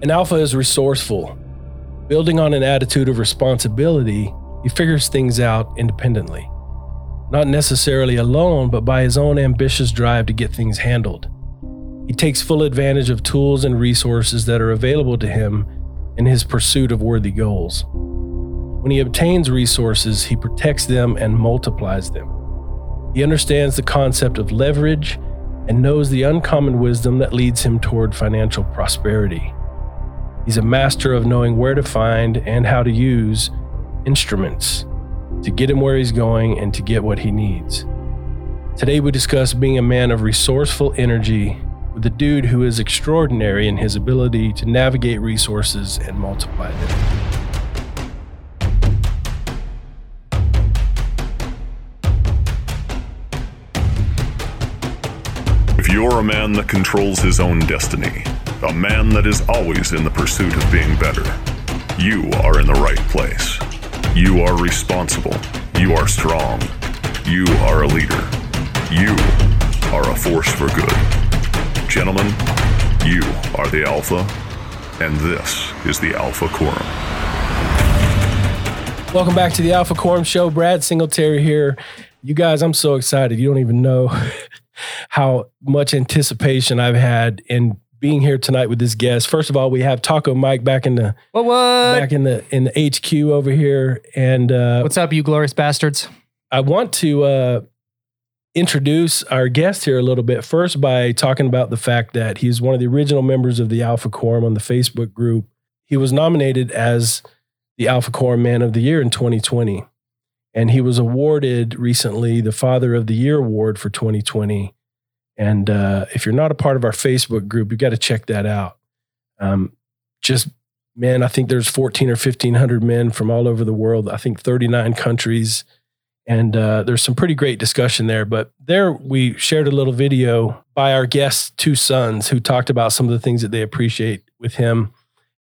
An alpha is resourceful. Building on an attitude of responsibility, he figures things out independently. Not necessarily alone, but by his own ambitious drive to get things handled. He takes full advantage of tools and resources that are available to him in his pursuit of worthy goals. When he obtains resources, he protects them and multiplies them. He understands the concept of leverage and knows the uncommon wisdom that leads him toward financial prosperity. He's a master of knowing where to find and how to use instruments to get him where he's going and to get what he needs. Today, we discuss being a man of resourceful energy with a dude who is extraordinary in his ability to navigate resources and multiply them. If you're a man that controls his own destiny, a man that is always in the pursuit of being better, you are in the right place. You are responsible. You are strong. You are a leader. You are a force for good. Gentlemen, you are the Alpha, and this is the Alpha Quorum. Welcome back to the Alpha Quorum Show. Brad Singletary here. You guys, I'm so excited. You don't even know how much anticipation I've had in being here tonight with this guest. First of all, we have Taco Mike back in the What what? back in the in the HQ over here, and uh, What's up, you glorious bastards? I want to uh, introduce our guest here a little bit first by talking about the fact that he's one of the original members of the Alpha Quorum on the Facebook group. He was nominated as the Alpha Quorum Man of the Year in 2020, and he was awarded recently the Father of the Year award for 2020. And uh, if you're not a part of our Facebook group, you got to check that out. Um, just man, I think there's 14 or 1500 men from all over the world. I think 39 countries and uh, there's some pretty great discussion there. But there, we shared a little video by our guest's two sons who talked about some of the things that they appreciate with him.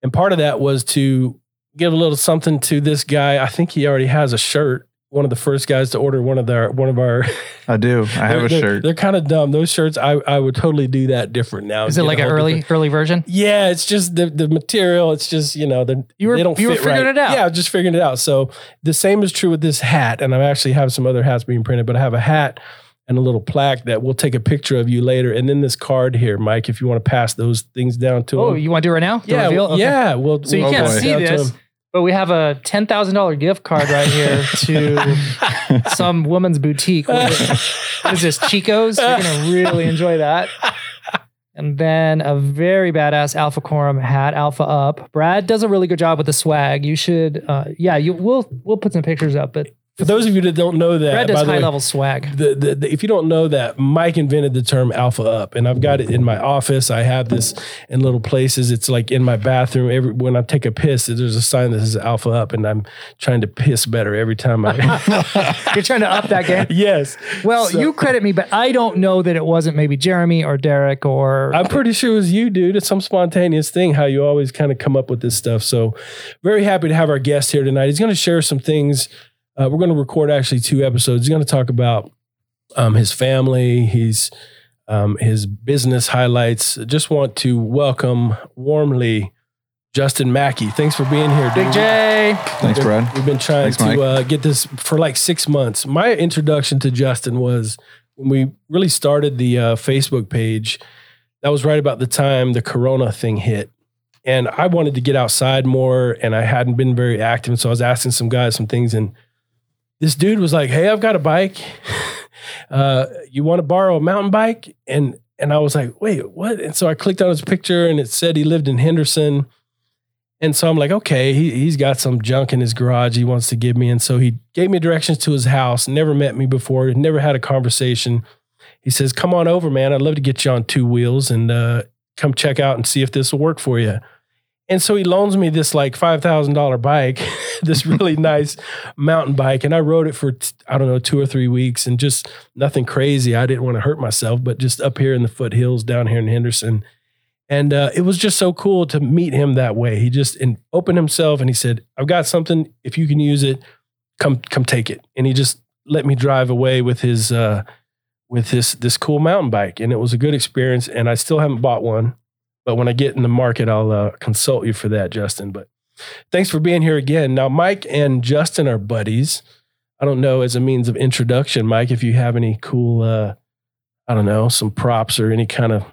And part of that was to give a little something to this guy. I think he already has a shirt. One of the first guys to order one of their one of our. I do. I have a they're, shirt. They're kind of dumb. Those shirts, I I would totally do that different now. Is it like an early different- early version? yeah, it's just the the material. It's just you know the You were- they don't you were figuring right. it out. Yeah, just figuring it out. So the same is true with this hat, and I actually have some other hats being printed, but I have a hat and a little plaque that we'll take a picture of you later, and then this card here, Mike, if you want to pass those things down to Oh, him. you want to do it right now? The yeah, reveal? well, Okay. yeah. Well, So you we'll Oh, can't boy. see it down to this, him. But we have a ten thousand dollar gift card right here to some woman's boutique. What is, this? Chico's. You're gonna really enjoy that. And then a very badass Alpha Quorum hat, Alpha Up. Brad does a really good job with the swag. You should, uh, yeah, you we'll we'll put some pictures up. But For those of you that don't know that, Brad by does the high way, level swag. the, the, the- if you don't know that, Mike invented the term alpha up, and I've got it in my office. I have this in little places. It's like in my bathroom. Every when I take a piss, there's a sign that says alpha up, and I'm trying to piss better every time I. You're trying to up that game. yes. Well, So- you credit me, but I don't know that it wasn't maybe Jeremy or Derek or I'm pretty sure it was you, dude. It's some spontaneous thing how you always kind of come up with this stuff. So, very happy to have our guest here tonight. He's going to share some things. Uh, we're going to record actually two episodes. He's going to talk about um, his family, he's um, his business highlights. Just want to welcome warmly Justin Mackie. Thanks for being here, dude. Big J. Thanks, Brad. We've been trying Thanks, to uh, get this for like six months. My introduction to Justin was when we really started the uh, Facebook page. That was right about the time the Corona thing hit. And I wanted to get outside more and I hadn't been very active. And so I was asking some guys some things. And this dude was like, Hey, I've got a bike. uh, you want to borrow a mountain bike? And and I was like, wait, what? And so I clicked on his picture and it said he lived in Henderson. And so I'm like, okay, he, he's got some junk in his garage he wants to give me. And so he gave me directions to his house, never met me before, never had a conversation. He says, come on over, man. I'd love to get you on two wheels and uh, come check out and see if this will work for you. And so he loans me this like $5,000 bike, this really nice mountain bike. And I rode it for, I don't know, two or three weeks and just nothing crazy. I didn't want to hurt myself, but just up here in the foothills down here in Henderson. And uh, it was just so cool to meet him that way. He just and opened himself and he said, I've got something. If you can use it, come come take it. And he just let me drive away with his uh, with this this cool mountain bike. And it was a good experience. And I still haven't bought one, But when I get in the market, I'll uh, consult you for that, Justin. But thanks for being here again. Now, Mike and Justin are buddies. I don't know as a means of introduction, Mike, if you have any cool, uh, I don't know, some props or any kind of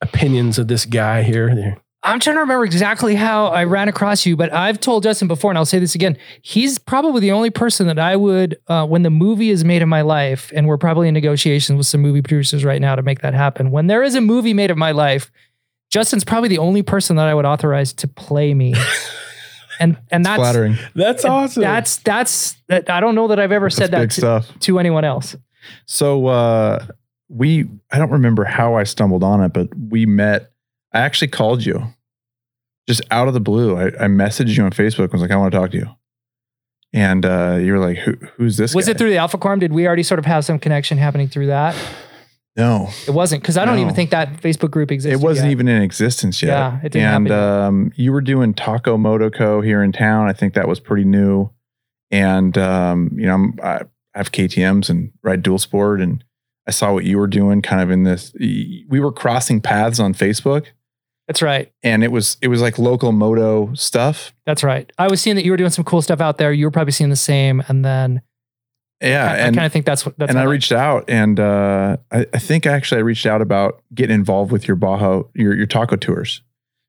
opinions of this guy here. I'm trying to remember exactly how I ran across you, but I've told Justin before, and I'll say this again. He's probably the only person that I would, uh, when the movie is made of my life, and we're probably in negotiations with some movie producers right now to make that happen. When there is a movie made of my life, Justin's probably the only person that I would authorize to play me. and and that's Flattering. That's awesome. That's that's that, I don't know that I've ever said That's big that to, stuff. to anyone else. So uh, we, I don't remember how I stumbled on it, but we met. I actually called you just out of the blue. I, I messaged you on Facebook. I was like, I want to talk to you. And uh, you were like, Who, who's this? Was guy? it through the Alpha Quorum? Did we already sort of have some connection happening through that? No, It wasn't because I don't No. even think that Facebook group existed. it wasn't yet. even in existence yet. Yeah, it didn't And um, you were doing Taco Motoco here in town. I think that was pretty new. And um, you know, I'm, I have KTM's and ride dual sport, and I saw what you were doing, kind of in this. We were crossing paths on Facebook, That's right. and it was it was like local moto stuff. That's right. I was seeing that you were doing some cool stuff out there. You were probably seeing the same, and then Yeah, I, I kind of think that's what. That's and I reached out, and uh, I, I think actually I reached out about getting involved with your Baja, your your taco tours,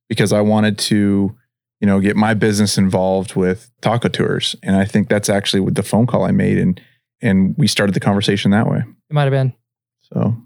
because I wanted to, you know, get my business involved with taco tours, and I think that's actually with the phone call I made, and and we started the conversation that way. It might have been. So,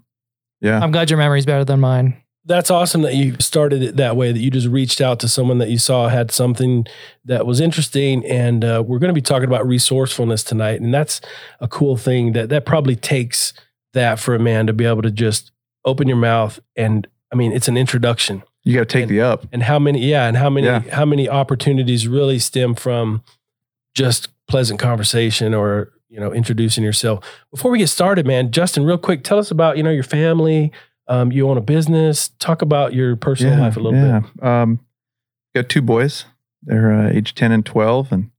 yeah, I'm glad your memory's better than mine. That's awesome that you started it that way, that you just reached out to someone that you saw had something that was interesting. And uh, we're going to be talking about resourcefulness tonight. And that's a cool thing that that probably takes that for a man to be able to just open your mouth. And I mean, it's an introduction. you got to take the up. And how many, yeah, and how many, Yeah. how many opportunities really stem from just pleasant conversation or, you know, introducing yourself. Before we get started, man, Justin, real quick, tell us about, you know, your family. Um, you own a business. Talk about your personal life a little yeah. bit. Um, got two boys. They're uh, age ten and twelve, and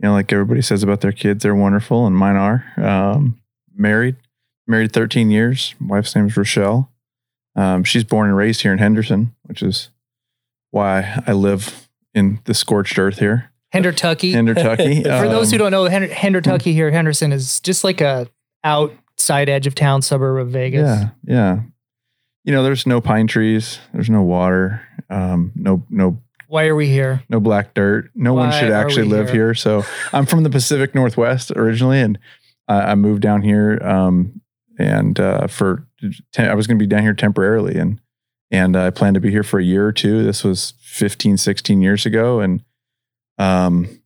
you know, like everybody says about their kids, they're wonderful, and mine are. Um, married, married thirteen years. Wife's name is Rochelle. Um, she's born and raised here in Henderson, which is why I live in the scorched earth here, Hendertucky. Hendertucky. For those who Um, don't know, Hender, Hendertucky here, Henderson is just like a outside edge of town suburb of Vegas. Yeah, yeah. You know, there's no pine trees. There's no water. Um, no, no Why are we here? no black dirt. No one should actually live here? here. So I'm from the Pacific Northwest originally, and I, I moved down here. Um, and uh, for ten, I was going to be down here temporarily, and and I planned to be here for a year or two. This was 15, 16 years ago, and um,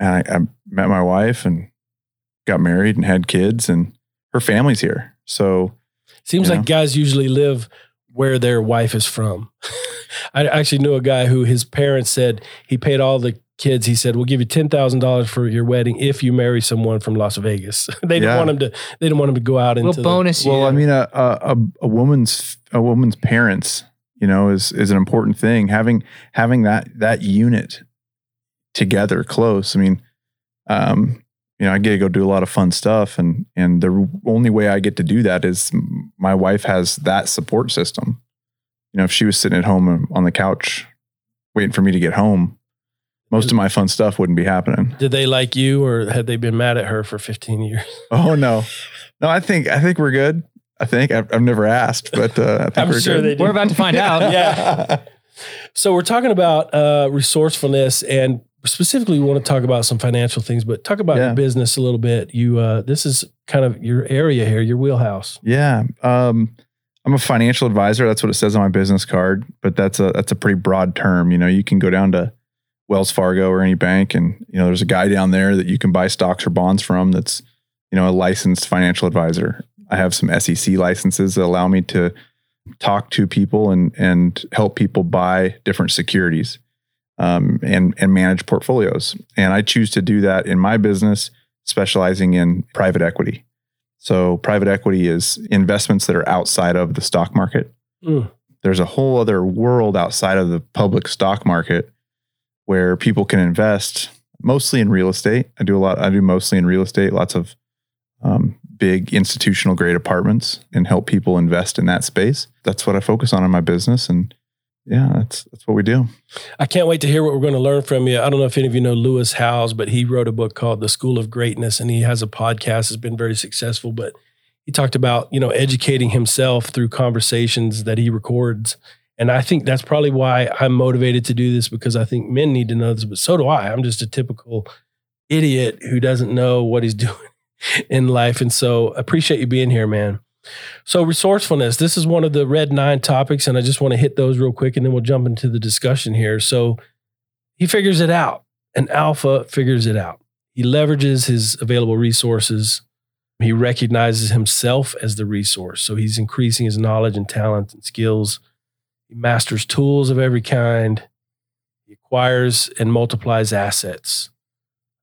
I, I met my wife and got married and had kids, and her family's here. So Seems You like guys usually live where their wife is from. I actually knew a guy who his parents said he paid all the kids. He said, "We'll give you ten thousand dollars for your wedding if you marry someone from Las Vegas." they didn't Yeah. want him to. They didn't want him to go out We'll into. the- bonus you. Well, I mean, a, a a a woman's a woman's parents, you know, is is an important thing. Having having that that unit together, close. I mean, um, you know, I get to go do a lot of fun stuff, and and the only way I get to do that is my wife has that support system. You know, if she was sitting at home on the couch waiting for me to get home, most of my fun stuff wouldn't be happening. Did they like you, or had they been mad at her for fifteen years? Oh no, no, I think I think we're good. I think I've, I've never asked, but uh, I think I'm we're sure good. they did. We're about to find out. yeah. So we're talking about uh, resourcefulness, and specifically, we want to talk about some financial things. But talk about Yeah. your business a little bit. You, uh, this is kind of your area here, your wheelhouse. Yeah. Um, I'm a financial advisor. That's what it says on my business card, but that's a that's a pretty broad term. You know, you can go down to Wells Fargo or any bank, and you know, there's a guy down there that you can buy stocks or bonds from. That's you know a licensed financial advisor. I have some SEC licenses that allow me to talk to people and and help people buy different securities um, and and manage portfolios. And I choose to do that in my business, specializing in private equity. So private equity is investments that are outside of the stock market. Mm. There's a whole other world outside of the public stock market where people can invest mostly in real estate. I do a lot. I do mostly in real estate. Lots of um, big institutional grade apartments and help people invest in that space. That's what I focus on in my business. And yeah, that's that's what we do. I can't wait to hear what we're going to learn from you. I don't know if any of you know Lewis Howes, but he wrote a book called The School of Greatness, and he has a podcast. Has been very successful, but he talked about you know educating himself through conversations that he records. And I think that's probably why I'm motivated to do this because I think men need to know this, but so do I. I'm just a typical idiot who doesn't know what he's doing in life. And so appreciate you being here, man. So, resourcefulness, this is one of the red nine topics, and I just want to hit those real quick and then we'll jump into the discussion here. So, he figures it out, and Alpha figures it out. He leverages his available resources. He recognizes himself as the resource. So, he's increasing his knowledge and talent and skills. He masters tools of every kind. He acquires and multiplies assets,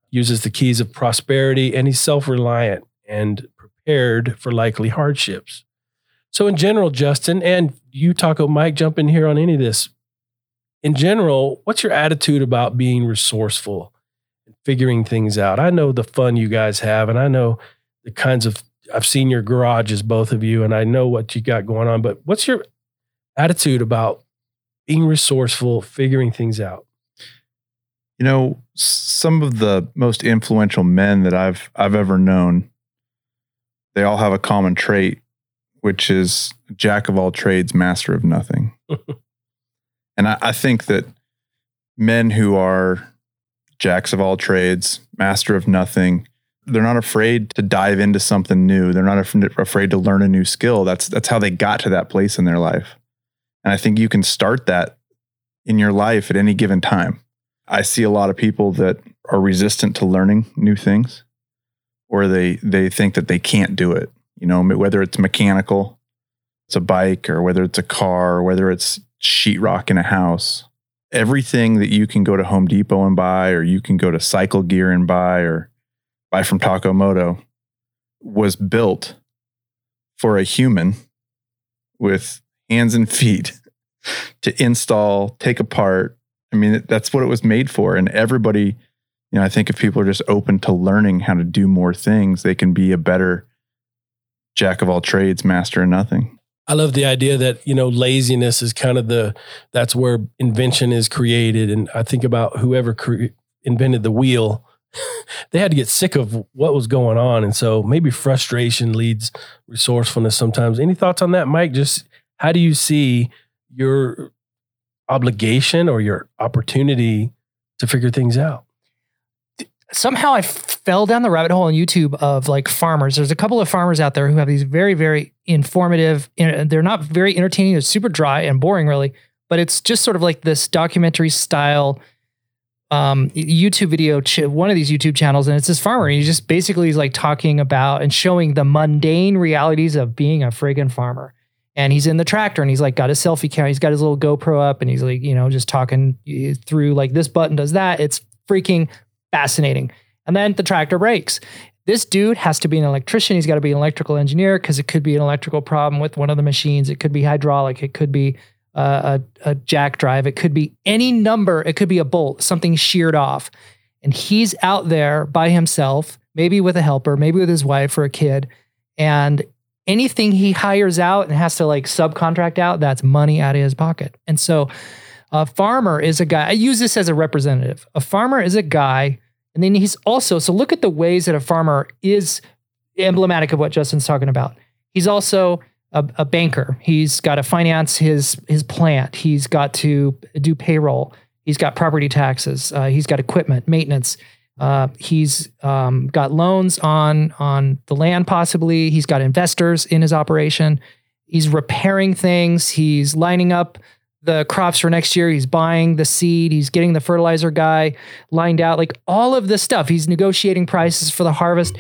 uses the keys of prosperity, and he's self reliant and prepared for likely hardships. So, in general, Justin, and you, Taco Mike, jump in here on any of this. In general, what's your attitude about being resourceful and figuring things out? I know the fun you guys have, and I know the kinds of, I've seen your garages, both of you, and I know what you got going on, but what's your attitude about being resourceful, figuring things out? You know, some of the most influential men that I've I've ever known they all have a common trait, which is jack of all trades, master of nothing. and I, I think that men who are jacks of all trades, master of nothing, they're not afraid to dive into something new. They're not af- afraid to learn a new skill. That's that's how they got to that place in their life. And I think you can start that in your life at any given time. I see a lot of people that are resistant to learning new things or they they think that they can't do it. You know, whether it's mechanical, it's a bike, or whether it's a car, or whether it's sheetrock in a house. Everything that you can go to Home Depot and buy, or you can go to Cycle Gear and buy, or buy from Takomoto, was built for a human with hands and feet to install, take apart. I mean, that's what it was made for. And everybody you know, I think if people are just open to learning how to do more things, they can be a better jack of all trades, master of nothing. I love the idea that, you know, laziness is kind of the, that's where invention is created. And I think about whoever cre- invented the wheel, they had to get sick of what was going on. And so maybe frustration leads resourcefulness sometimes. Any thoughts on that, Mike? Just how do you see your obligation or your opportunity to figure things out? Somehow I fell down the rabbit hole on YouTube of like farmers. There's a couple of farmers out there who have these very, very informative. They're not very entertaining. They're super dry and boring, really. But it's just sort of like this documentary style um, YouTube video, ch- one of these YouTube channels, and it's this farmer. And he just basically he's like talking about and showing the mundane realities of being a friggin' farmer. And he's in the tractor and he's like got his selfie camera. He's got his little GoPro up and he's like, you know, just talking eh, through like this button does that. It's freaking fascinating. And then the tractor breaks. This dude has to be an electrician. He's got to be an electrical engineer because it could be an electrical problem with one of the machines. It could be hydraulic. It could be uh, a, a jack drive. It could be any number. It could be a bolt, something sheared off. And he's out there by himself, maybe with a helper, maybe with his wife or a kid. And anything he hires out and has to like subcontract out, that's money out of his pocket. And so a farmer is a guy, I use this as a representative. A farmer is a guy, and then he's also, so look at the ways that a farmer is emblematic of what Justin's talking about. He's also a, a banker. He's got to finance his his plant. He's got to do payroll. He's got property taxes. Uh, he's got equipment maintenance. Uh, he's um, got loans on on the land, possibly. He's got investors in his operation. He's repairing things. He's lining up the crops for next year. He's buying the seed. He's getting the fertilizer guy lined out, like all of this stuff. He's negotiating prices for the harvest.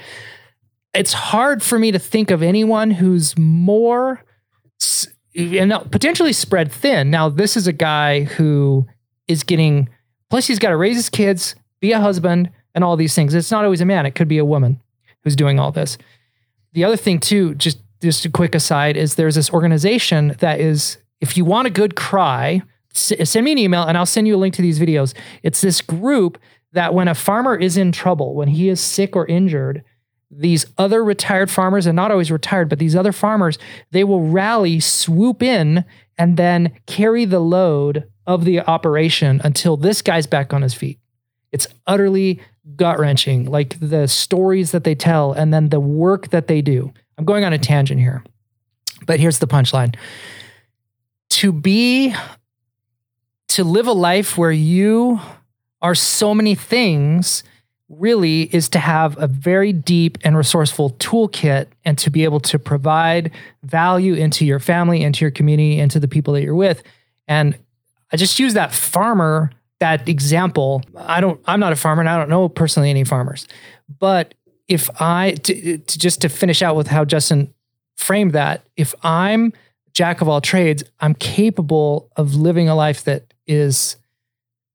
It's hard for me to think of anyone who's more and potentially spread thin. Now, this is a guy who is getting, plus, he's got to raise his kids, be a husband, and all these things. It's not always a man, it could be a woman who's doing all this. The other thing, too, just just a quick aside, is there's this organization that is if you want a good cry, send me an email and I'll send you a link to these videos. It's this group that when a farmer is in trouble, when he is sick or injured, these other retired farmers, and not always retired, but these other farmers, they will rally, swoop in, and then carry the load of the operation until this guy's back on his feet. It's utterly gut wrenching, like the stories that they tell and then the work that they do. I'm going on a tangent here, but here's the punchline to be, to live a life where you are so many things really is to have a very deep and resourceful toolkit and to be able to provide value into your family, into your community, into the people that you're with. And I just use that farmer, that example. I don't, I'm not a farmer and I don't know personally any farmers. But if I, to, to just to finish out with how Justin framed that, if I'm jack of all trades, I'm capable of living a life that is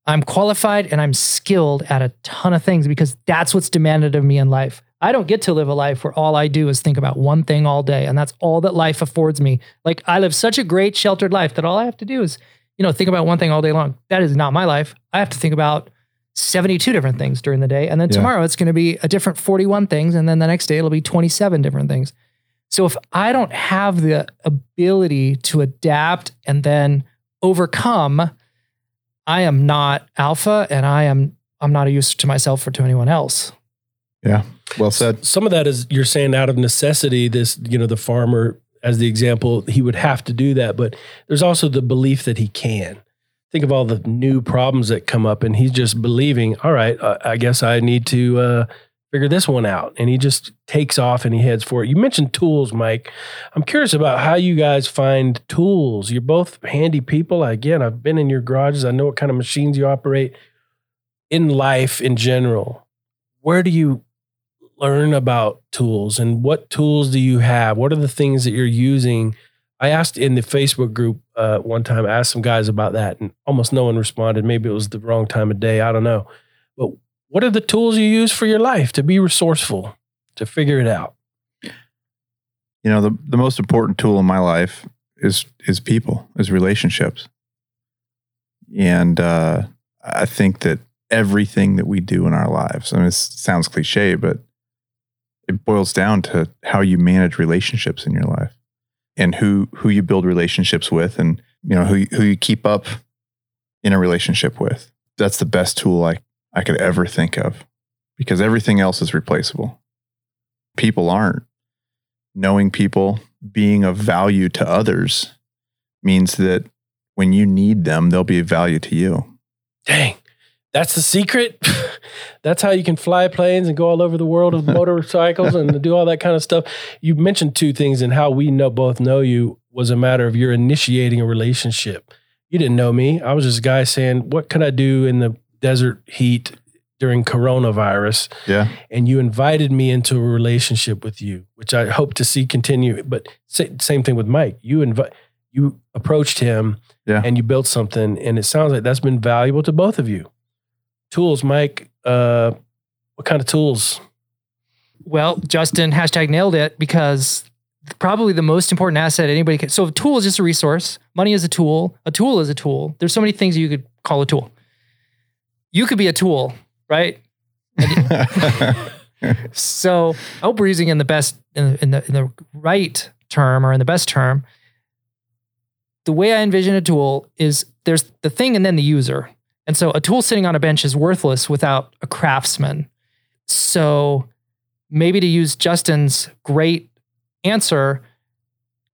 I'm qualified and I'm skilled at a ton of things because that's what's demanded of me in life. I don't get to live a life where all I do is think about one thing all day and that's all that life affords me. Like I live such a great sheltered life that all I have to do is, you know, think about one thing all day long. That is not my life. I have to think about 72 different things during the day and then Yeah. tomorrow it's going to be a different 41 things and then the next day it'll be 27 different things. So if I don't have the ability to adapt and then overcome I am not alpha and I am I'm not a use to myself or to anyone else. Yeah. Well said. Some of that is you're saying out of necessity, this, you know, the farmer, as the example, he would have to do that. But there's also the belief that he can. Think of all the new problems that come up, and he's just believing, all right, uh, I guess I need to uh, figure this one out. And he just takes off and he heads for it. You mentioned tools, Mike. I'm curious about how you guys find tools. You're both handy people. Again, I've been in your garages, I know what kind of machines you operate in life in general. Where do you learn about tools and what tools do you have? What are the things that you're using? I asked in the Facebook group uh, one time, I asked some guys about that, and almost no one responded. Maybe it was the wrong time of day. I don't know. But what are the tools you use for your life to be resourceful, to figure it out? You know, the, the most important tool in my life is is people, is relationships. And uh, I think that everything that we do in our lives, I mean, it sounds cliche, but it boils down to how you manage relationships in your life and who who you build relationships with and you know who who you keep up in a relationship with. That's the best tool I, I could ever think of because everything else is replaceable. People aren't. Knowing people, being of value to others means that when you need them, they'll be of value to you. Dang, that's the secret. that's how you can fly planes and go all over the world with motorcycles and do all that kind of stuff. You mentioned two things, and how we know both know you was a matter of you're initiating a relationship. You didn't know me. I was just a guy saying, "What can I do in the desert heat during coronavirus?" Yeah. and you invited me into a relationship with you, which I hope to see continue. But sa- same thing with Mike. You invite, you approached him, Yeah. and you built something, and it sounds like that's been valuable to both of you. Tools, Mike. Uh, what kind of tools? Well, Justin hashtag nailed it because probably the most important asset anybody can. So, a tool is just a resource. Money is a tool. A tool is a tool. There's so many things you could call a tool. You could be a tool, right? So, I hope we're using in the best, in in the in the right term or in the best term. The way I envision a tool is there's the thing and then the user. And so, a tool sitting on a bench is worthless without a craftsman. So, maybe to use Justin's great answer,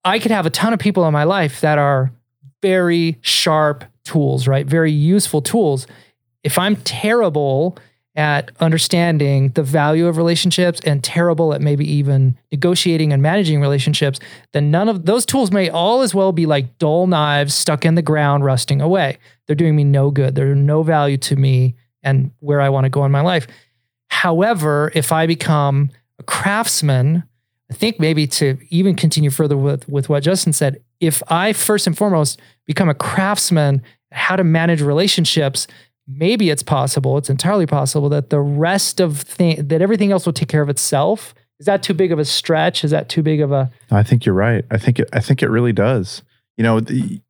I could have a ton of people in my life that are very sharp tools, right? Very useful tools. If I'm terrible at understanding the value of relationships and terrible at maybe even negotiating and managing relationships, then none of those tools may all as well be like dull knives stuck in the ground, rusting away. They're doing me no good. They're no value to me and where I want to go in my life. However, if I become a craftsman, I think maybe to even continue further with, with what Justin said, if I first and foremost become a craftsman, how to manage relationships, maybe it's possible, it's entirely possible that the rest of thing that everything else will take care of itself. Is that too big of a stretch? Is that too big of a I think you're right. I think it, I think it really does. You know, the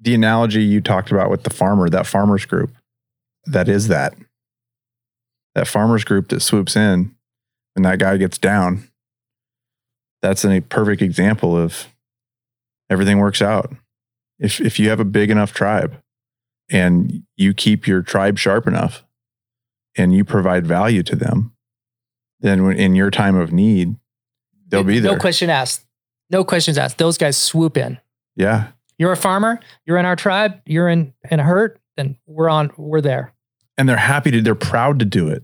the analogy you talked about with the farmer, that farmers group, that is that. That farmers group that swoops in. and that guy gets down, that's a perfect example of everything works out. If if you have a big enough tribe and you keep your tribe sharp enough and you provide value to them, then when, in your time of need, they'll be there. No question asked. No questions asked. Those guys swoop in. Yeah. You're a farmer. You're in our tribe. You're in in a hurt. Then we're on. We're there. And they're happy to. They're proud to do it.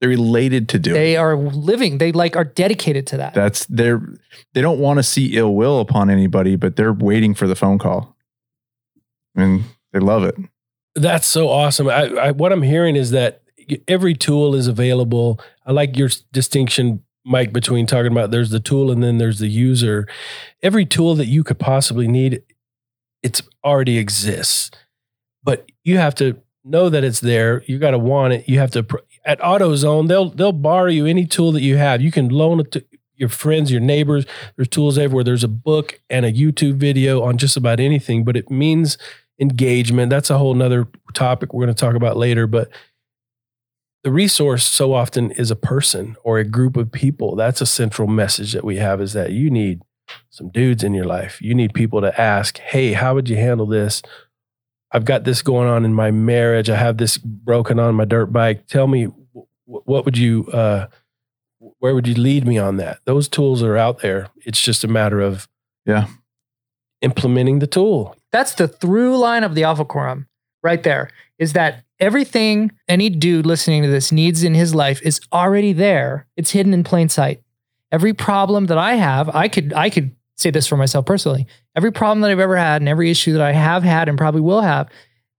They're elated to do it. They are living. They like are dedicated to that. That's they're they don't want to see ill will upon anybody, but they're waiting for the phone call. And they love it. That's so awesome. I, I, what I'm hearing is that every tool is available. I like your distinction, Mike, between talking about there's the tool and then there's the user. Every tool that you could possibly need, it's already exists, but you have to know that it's there. You got to want it. You have to at AutoZone. They'll they'll borrow you any tool that you have. You can loan it to your friends, your neighbors. There's tools everywhere. There's a book and a YouTube video on just about anything, but it means engagement. That's a whole nother topic we're going to talk about later. But the resource so often is a person or a group of people. That's a central message that we have is that you need some dudes in your life. You need people to ask, hey, how would you handle this? I've got this going on in my marriage. I have this broken on my dirt bike. Tell me, what would you, uh, where would you lead me on that? Those tools are out there. It's just a matter of, yeah, implementing the tool. That's the through line of the Alpha Quorum right there is that everything any dude listening to this needs in his life is already there. It's hidden in plain sight. Every problem that I have, I could I could say this for myself personally. Every problem that I've ever had and every issue that I have had and probably will have,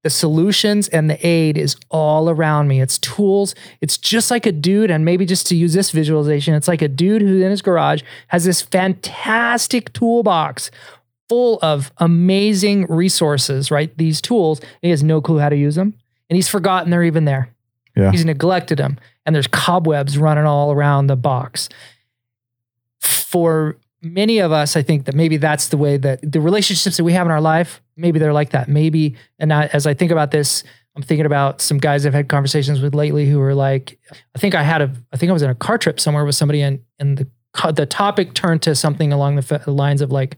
the solutions and the aid is all around me. It's tools. It's just like a dude, and maybe just to use this visualization, it's like a dude who in his garage has this fantastic toolbox full of amazing resources, right? These tools, he has no clue how to use them, and he's forgotten they're even there. Yeah. He's neglected them, and there's cobwebs running all around the box. For many of us, I think that maybe that's the way that the relationships that we have in our life, maybe they're like that. Maybe, and I, as I think about this, I'm thinking about some guys I've had conversations with lately who are like, I think I had a, I think I was in a car trip somewhere with somebody, and and the the topic turned to something along the lines of like,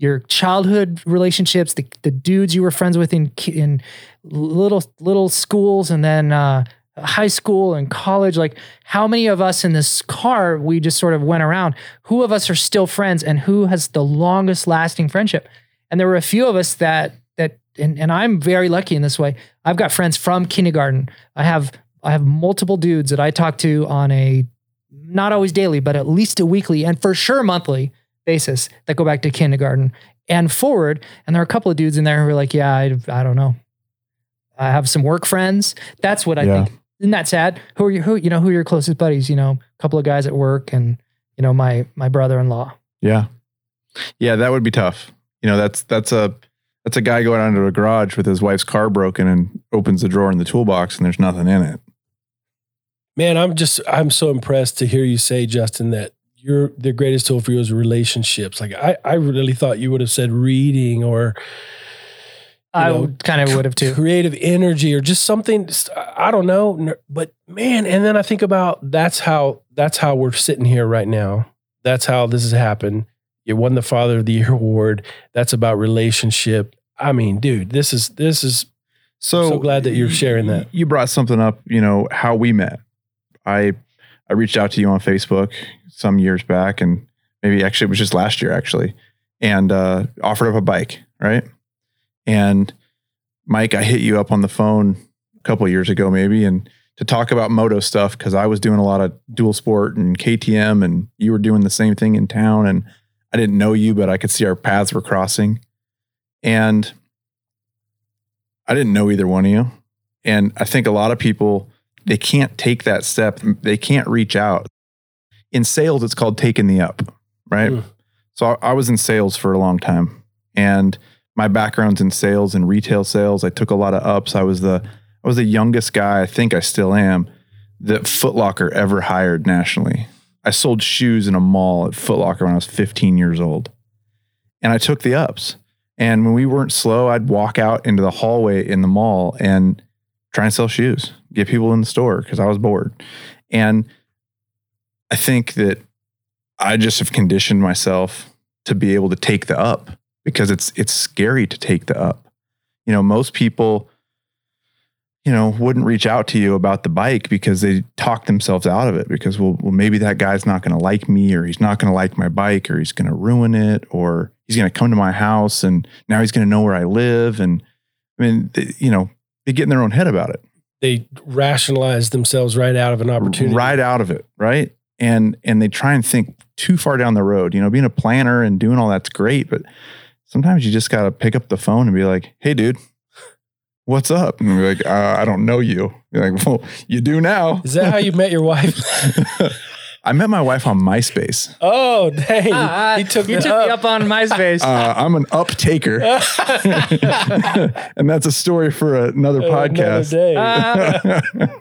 your childhood relationships, the, the dudes you were friends with in in little little schools, and then uh, high school and college. Like, how many of us in this car we just sort of went around? Who of us are still friends, and who has the longest lasting friendship? And there were a few of us that that, and, and I'm very lucky in this way. I've got friends from kindergarten. I have I have multiple dudes that I talk to on a not always daily, but at least a weekly and for sure monthly basis that go back to kindergarten and forward. And there are a couple of dudes in there who are like, yeah, I, I don't know. I have some work friends. That's what I yeah. think. Isn't that sad? Who are you, who, you know, who are your closest buddies? You know, a couple of guys at work and, you know, my, my brother-in-law. Yeah. Yeah. That would be tough. You know, that's, that's a, that's a guy going into a garage with his wife's car broken and opens the drawer in the toolbox and there's nothing in it. Man, I'm just, I'm so impressed to hear you say, Justin, that your the greatest tool for you is relationships. Like I, I really thought you would have said reading or I kind of would have too. Creative energy or just something. I don't know, but man. And then I think about that's how that's how we're sitting here right now. That's how this has happened. You won the Father of the Year award. That's about relationship. I mean, dude, this is this is so, so glad that you're sharing that. You brought something up. You know how we met. I I reached out to you on Facebook some years back, and maybe actually it was just last year actually, and uh, offered up a bike, right? And Mike, I hit you up on the phone a couple years ago, maybe, and to talk about moto stuff because I was doing a lot of dual sport and KTM, and you were doing the same thing in town, and I didn't know you, but I could see our paths were crossing, and I didn't know either one of you, and I think a lot of people they can't take that step, they can't reach out in sales, it's called taking the up, right? Mm. So I, I was in sales for a long time, and my background's in sales and retail sales. I took a lot of ups. I was the I was the youngest guy. I think I still am that Footlocker ever hired nationally. I sold shoes in a mall at Footlocker when I was 15 years old, and I took the ups. And when we weren't slow, I'd walk out into the hallway in the mall and try and sell shoes, get people in the store because I was bored. And I think that I just have conditioned myself to be able to take the up because it's it's scary to take the up. You know, most people you know, wouldn't reach out to you about the bike because they talk themselves out of it because well, well maybe that guy's not going to like me or he's not going to like my bike or he's going to ruin it or he's going to come to my house and now he's going to know where I live and I mean, they, you know, they get in their own head about it. They rationalize themselves right out of an opportunity. Right out of it, right? And and they try and think too far down the road. You know, being a planner and doing all that's great, but sometimes you just got to pick up the phone and be like, "Hey, dude, what's up?" And be like, uh, "I don't know you." You're like, "Well, you do now." Is that how you met your wife? I met my wife on MySpace. oh, dang. Ah, he took, you took up. me up on MySpace. Uh, I'm an up taker, and that's a story for another Another podcast. day. Ah.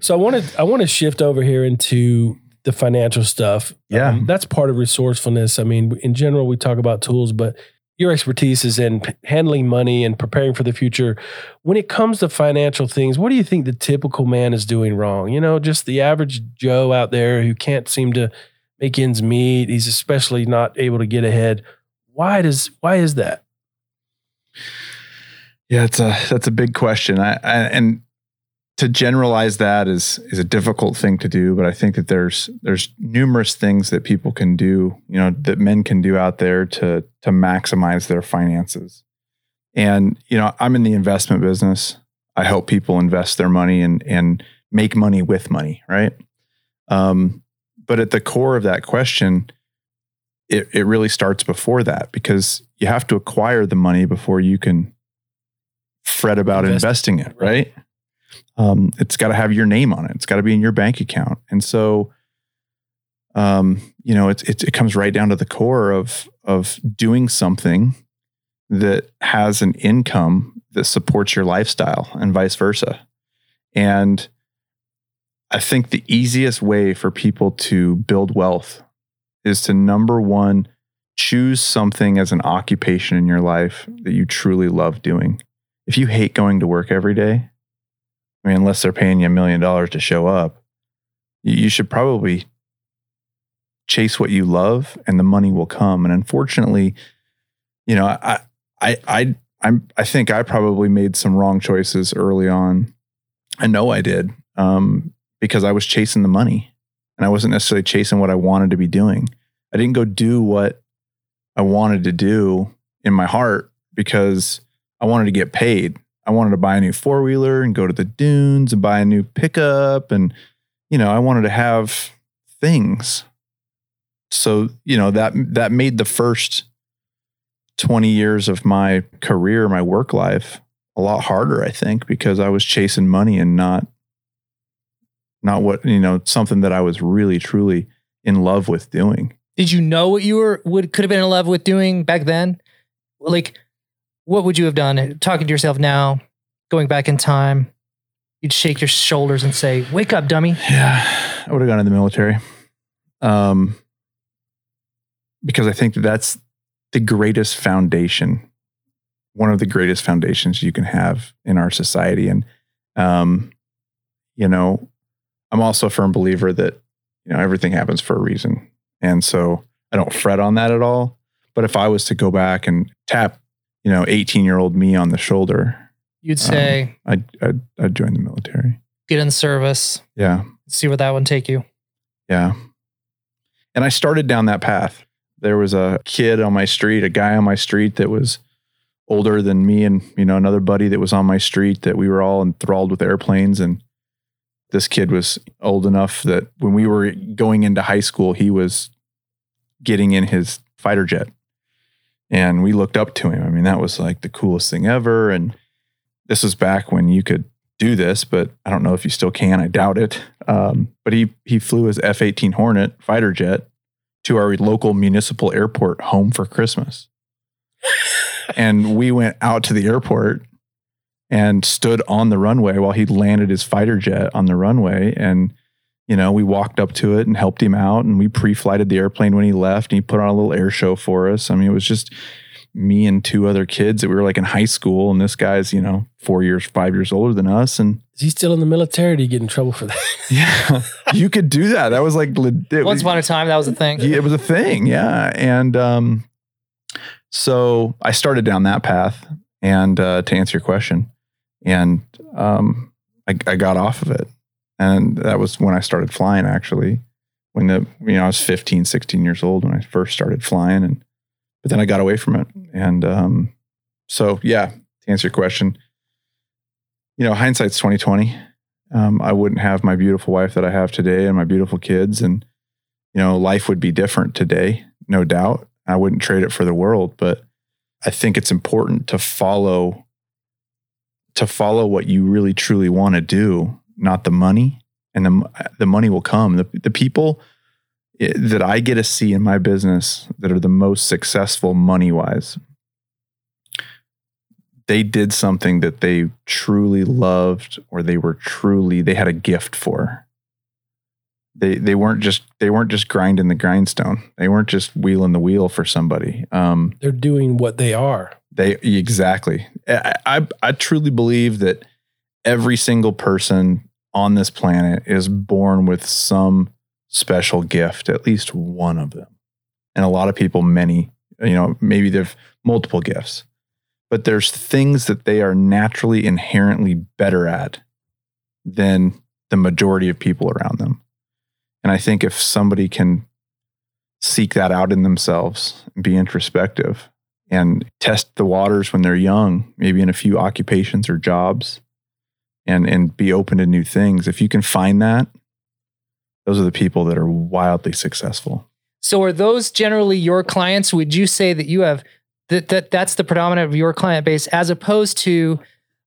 So I want to I want to shift over here into the financial stuff. Yeah. Um, that's part of resourcefulness. I mean, in general, we talk about tools, but your expertise is in handling money and preparing for the future. When it comes to financial things, what do you think the typical man is doing wrong? You know, just the average Joe out there who can't seem to make ends meet. He's especially not able to get ahead. Why does why is that? Yeah, it's a that's a big question. I, I and to generalize that is is a difficult thing to do, but I think that there's there's numerous things that people can do, you know, that men can do out there to to maximize their finances. And you know, I'm in the investment business. I help people invest their money and and make money with money, right? Um, but at the core of that question, it it really starts before that because you have to acquire the money before you can fret about Invest- investing it, right? Um, it's got to have your name on it. It's got to be in your bank account. And so, um, you know, it's, it's, it comes right down to the core of, of doing something that has an income that supports your lifestyle and vice versa. And I think the easiest way for people to build wealth is to number one, choose something as an occupation in your life that you truly love doing. If you hate going to work every day, I mean, unless they're paying you a million dollars to show up, you should probably chase what you love and the money will come. And unfortunately, you know, I, I, I, I'm, I think I probably made some wrong choices early on. I know I did um, because I was chasing the money and I wasn't necessarily chasing what I wanted to be doing. I didn't go do what I wanted to do in my heart because I wanted to get paid. I wanted to buy a new four wheeler and go to the dunes and buy a new pickup. And, you know, I wanted to have things. So, you know, that that made the first 20 years of my career, my work life, a lot harder, I think, because I was chasing money and not not what, you know, something that I was really truly in love with doing. Did you know what you were would could have been in love with doing back then? Like, what would you have done? Talking to yourself now, going back in time, you'd shake your shoulders and say, "Wake up, dummy!" Yeah, I would have gone in the military. Um, because I think that that's the greatest foundation, one of the greatest foundations you can have in our society. And, um, you know, I'm also a firm believer that, you know, everything happens for a reason. And so I don't fret on that at all. But if I was to go back and tap, you know, 18 year old me on the shoulder, You'd um, say, I'd, I'd, I'd join the military. "Get in service, Yeah. see where that one take you." Yeah. And I started down that path. There was a kid on my street, a guy on my street that was older than me and, you know, another buddy that was on my street that we were all enthralled with airplanes and this kid was old enough that when we were going into high school, he was getting in his fighter jet. And we looked up to him. I mean, that was like the coolest thing ever and this was back when you could do this, but I don't know if you still can. I doubt it. Um, but he he flew his F eighteen Hornet fighter jet to our local municipal airport home for Christmas, and we went out to the airport and stood on the runway while he landed his fighter jet on the runway and. You know, we walked up to it and helped him out, and we pre-flighted the airplane when he left, and he put on a little air show for us. I mean, it was just, me and two other kids that we were like in high school, and this guy's you know four years, five years older than us, and Is he still in the military? Did he get in trouble for that? yeah, you could do that. That was like legit. Once upon a time, that was a thing. It was a thing. Yeah. And um, so I started down that path. And uh, to answer your question, and um, I, I got off of it. And that was when I started flying, actually. When the, you know, I was 15, 16 years old when I first started flying. And, but then I got away from it. And um, so, yeah, to answer your question, you know, hindsight's 2020. Um, I wouldn't have my beautiful wife that I have today and my beautiful kids. And, you know, life would be different today, no doubt. I wouldn't trade it for the world, but I think it's important to follow to follow what you really truly want to do, not the money. And the the money will come. The the people that I get to see in my business that are the most successful money wise, they did something that they truly loved or they were truly they had a gift for they they weren't just they weren't just grinding the grindstone. They weren't just wheeling the wheel for somebody. Um, They're doing what they are. they exactly. I, I I truly believe that every single person on this planet is born with some special gift, at least one of them. And a lot of people, many, you know, maybe they've multiple gifts, but there's things that they are naturally inherently better at than the majority of people around them. And I think if somebody can seek that out in themselves be introspective and test the waters when they're young, maybe in a few occupations or jobs, and and be open to new things. If you can find that, those are the people that are wildly successful. So are those generally your clients? Would you say that you have that that that's the predominant of your client base as opposed to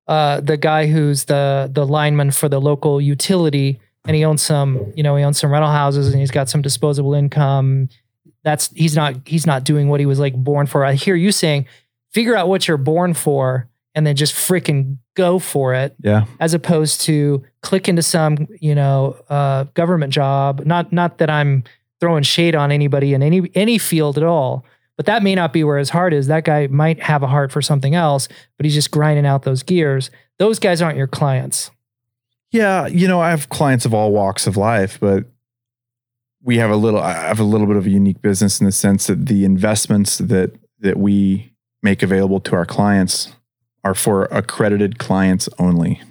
uh, the guy who's the the lineman for the local utility and he owns some, you know, he owns some rental houses and he's got some disposable income. That's he's not he's not doing what he was like born for. I hear you saying, figure out what you're born for and then just freaking go for it. Yeah. as opposed to click into some you know uh, government job. Not not that i'm throwing shade on anybody in any any field at all but that may not be where his heart is. That guy might have a heart for something else but he's just grinding out those gears. Those guys aren't your clients. Yeah, you know, I have clients of all walks of life, but we have a little I have a little bit of a unique business in the sense that the investments that that we make available to our clients are for accredited clients only.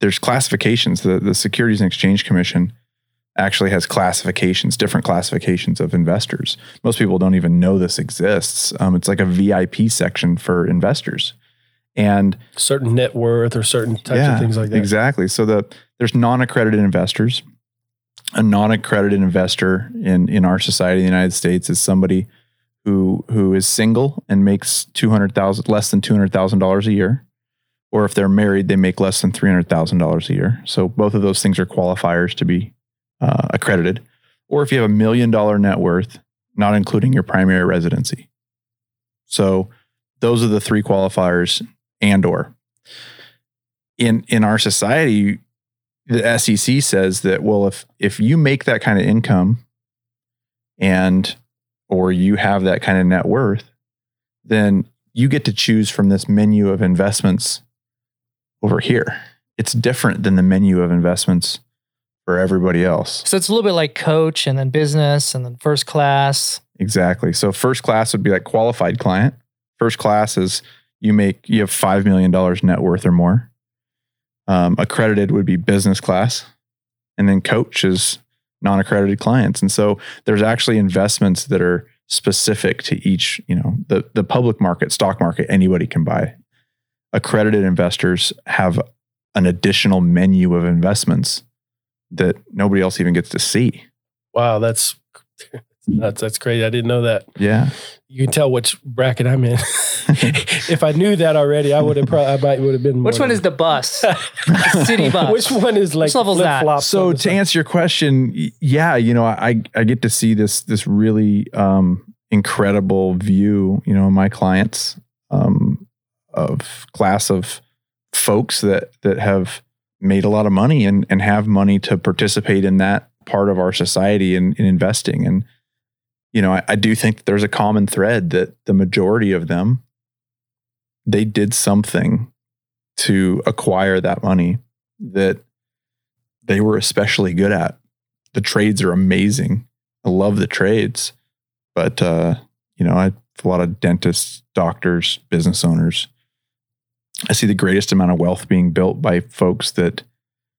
There's classifications. The the Securities and Exchange Commission actually has classifications, different classifications of investors. Most people don't even know this exists. Um, it's like a VIP section for investors. And Certain net worth or certain types of things like that. Exactly. So the there's non-accredited investors. A non-accredited investor in in our society in the United States is somebody who who is single and makes two hundred thousand less than two hundred thousand dollars a year, or if they're married, they make less than three hundred thousand dollars a year. So both of those things are qualifiers to be uh, accredited. Or if you have a million dollar net worth, not including your primary residency. So those are the three qualifiers and or in in our society the SEC says that well if if you make that kind of income and or you have that kind of net worth then you get to choose from this menu of investments over here it's different than the menu of investments for everybody else so it's a little bit like coach and then business and then first class Exactly. So first class would be like qualified client. First class is you make you have five million dollars net worth or more. Um, accredited would be business class, and then coach is non-accredited clients. And so there's actually investments that are specific to each. You know, the the public market, stock market, anybody can buy. Accredited investors have an additional menu of investments that nobody else even gets to see. Wow, that's that's that's crazy. I didn't know that. Yeah. You can tell which bracket I'm in. if I knew that already, I would have probably I might would have been. which one is the bus The city bus Which one is like Which level's that? flip-flops so to side? answer your question yeah you know i i get to see this this really um incredible view you know my clients um of class of folks that that have made a lot of money and and have money to participate in that part of our society in, in investing and you know I, I do think there's a common thread that the majority of them they did something to acquire that money that they were especially good at. The trades are amazing. I love the trades, but uh, you know, I a lot of dentists, doctors, business owners. I see the greatest amount of wealth being built by folks that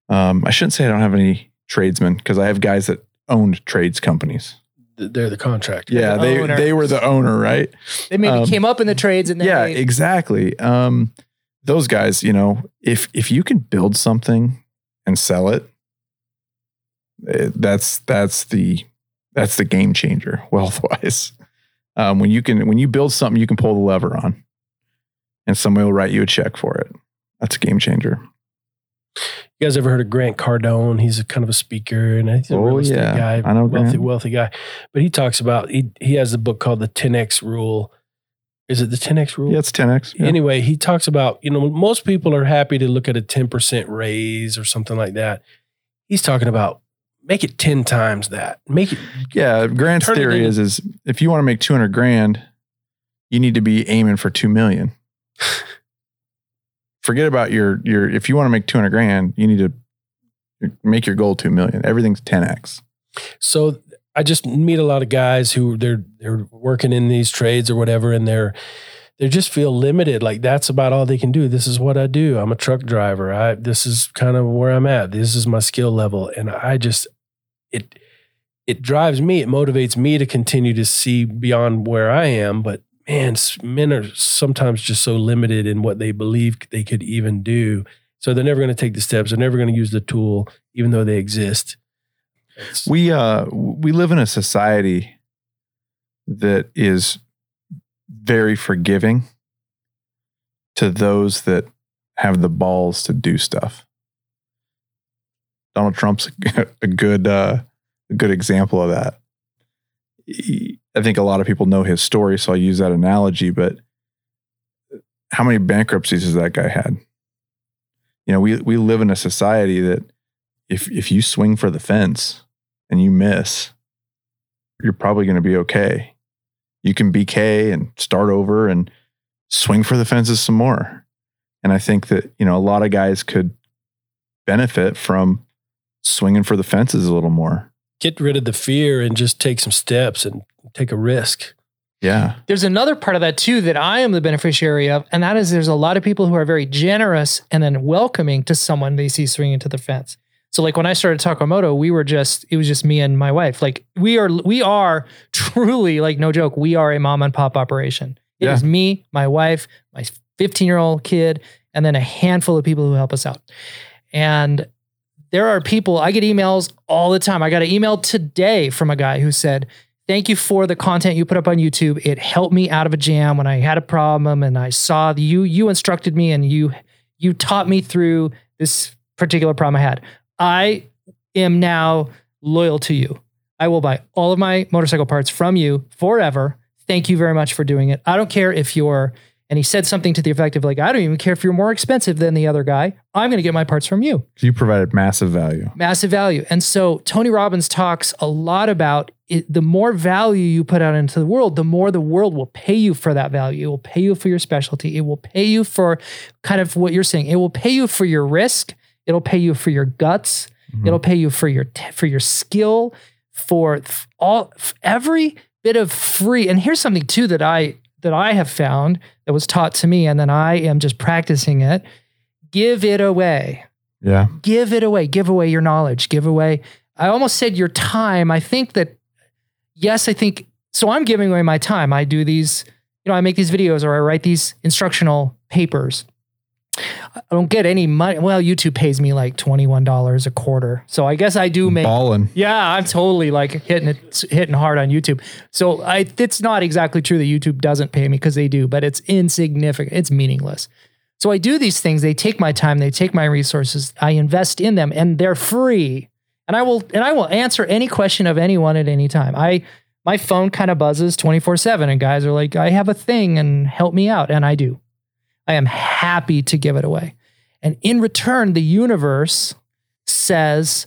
um, I shouldn't say I don't have any tradesmen because I have guys that owned trades companies. Th- They're the contractor. Yeah, The they owner. they were the owner, right? They maybe Um, came up in the trades and then yeah, they, exactly. Um, those guys, you know, if if you can build something and sell it, eh, that's that's the that's the game changer wealth wise. Um, when you can when you build something you can pull the lever on, and somebody will write you a check for it. That's a game changer. You guys ever heard of Grant Cardone? He's a kind of a speaker and he's a Oh, real estate yeah. guy, I know wealthy, Grant. wealthy guy. But he talks about he he has a book called the 10x Rule. Is it the 10x Rule? Yeah, it's ten x. Anyway, he talks about you know most people are happy to look at a 10% raise or something like that. He's talking about make it 10 times that. Make it Yeah, Grant's theory is is if you want to make two hundred grand, you need to be aiming for two million. Forget about your your. If you want to make two hundred grand, you need to make your goal two million. Everything's ten x. So I just meet a lot of guys who they're they're working in these trades or whatever, and they're they just feel limited. Like that's about all they can do. This is what I do. I'm a truck driver. I this is kind of where I'm at. This is my skill level, and I just it it drives me. It motivates me to continue to see beyond where I am. But man, men are sometimes just so limited in what they believe they could even do. So they're never going to take the steps. They're never going to use the tool, even though they exist. It's- We uh we live in a society that is very forgiving to those that have the balls to do stuff. Donald Trump's a good uh, a good example of that. He- I think a lot of people know his story, so I use that analogy. But how many bankruptcies has that guy had? You know, we we live in a society that if if you swing for the fence and you miss, you're probably going to be okay. You can BK and start over and swing for the fences some more. And I think that, you know, a lot of guys could benefit from swinging for the fences a little more. Get rid of the fear and just take some steps and take a risk. Yeah. there's another part of that too that I am the beneficiary of, and that is there's a lot of people who are very generous and then welcoming to someone they see swinging to the fence. So like when I started Takamoto, we were just it was just me and my wife. Like we are we are truly like no joke, we are a mom and pop operation. It is Yeah. me, my wife, my 15 year old kid, and then a handful of people who help us out. And there are people, I get emails all the time. I got an email today from a guy who said, Thank you for the content you put up on YouTube. It helped me out of a jam when I had a problem and I saw the, you you instructed me and you you taught me through this particular problem I had. I am now loyal to you. I will buy all of my motorcycle parts from you forever. Thank you very much for doing it. I don't care if you're and he said something to the effect of like, I don't even care if you're more expensive than the other guy. I'm going to get my parts from you You provided massive value. massive value. And so Tony Robbins talks a lot about it, the more value you put out into the world, the more the world will pay you for that value. It will pay you for your specialty. It will pay you for kind of what you're saying. It will pay you for your risk. It'll pay you for your guts. Mhm. It'll pay you for your t- for your skill, for all f- every bit of free. And here's something too that I that I have found that was taught to me, and then I am just practicing it. Give it away. Yeah. give it away. Give away your knowledge. Give away i almost said your time. I think that yes i think so i'm giving away my time. I do these you know i make these videos or i write these instructional papers i don't get any money well youtube pays me like $21 a quarter so i guess i do make Balling. yeah, I'm totally like hitting it, hitting hard on YouTube. So I, it's not exactly true that YouTube doesn't pay me because they do, but it's insignificant. It's meaningless. So I do these things. They take my time. They take my resources. I invest in them, and they're free. And I will and I will answer any question of anyone at any time. I my phone kind of buzzes 24 seven, and guys are like, I have a thing, and help me out, and I do. I am happy to give it away. And in return, the universe says,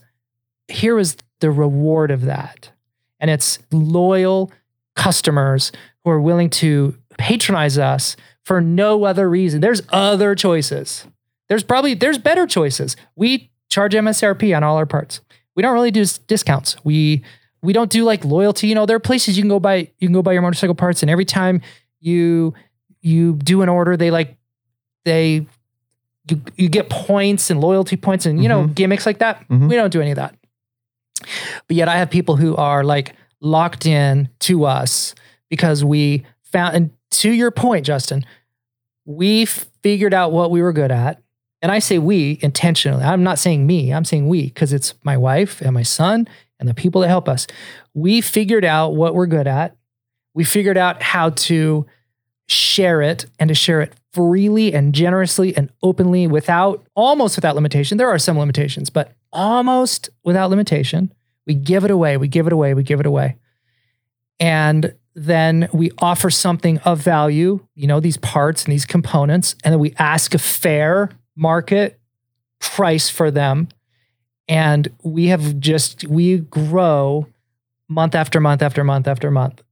here is the reward of that. And it's loyal customers who are willing to patronize us for no other reason. There's other choices. There's probably there's better choices. We charge MSRP on all our parts. We don't really do discounts. We we don't do like loyalty. You know, there are places you can go buy you can go buy your motorcycle parts, and every time you you do an order, they like they you, you get points and loyalty points and you know gimmicks like that. Mhm. We don't do any of that. But yet I have people who are like locked in to us because we found and to your point, Justin, we figured out what we were good at. And I say we intentionally. I'm not saying me, I'm saying we because it's my wife and my son and the people that help us. We figured out what we're good at. We figured out how to share it and to share it freely and generously and openly without almost without limitation. There are some limitations, but almost without limitation. We give it away, we give it away, we give it away. And then we offer something of value, you know, these parts and these components, and then we ask a fair market price for them. And we have just, we grow month after month after month after month.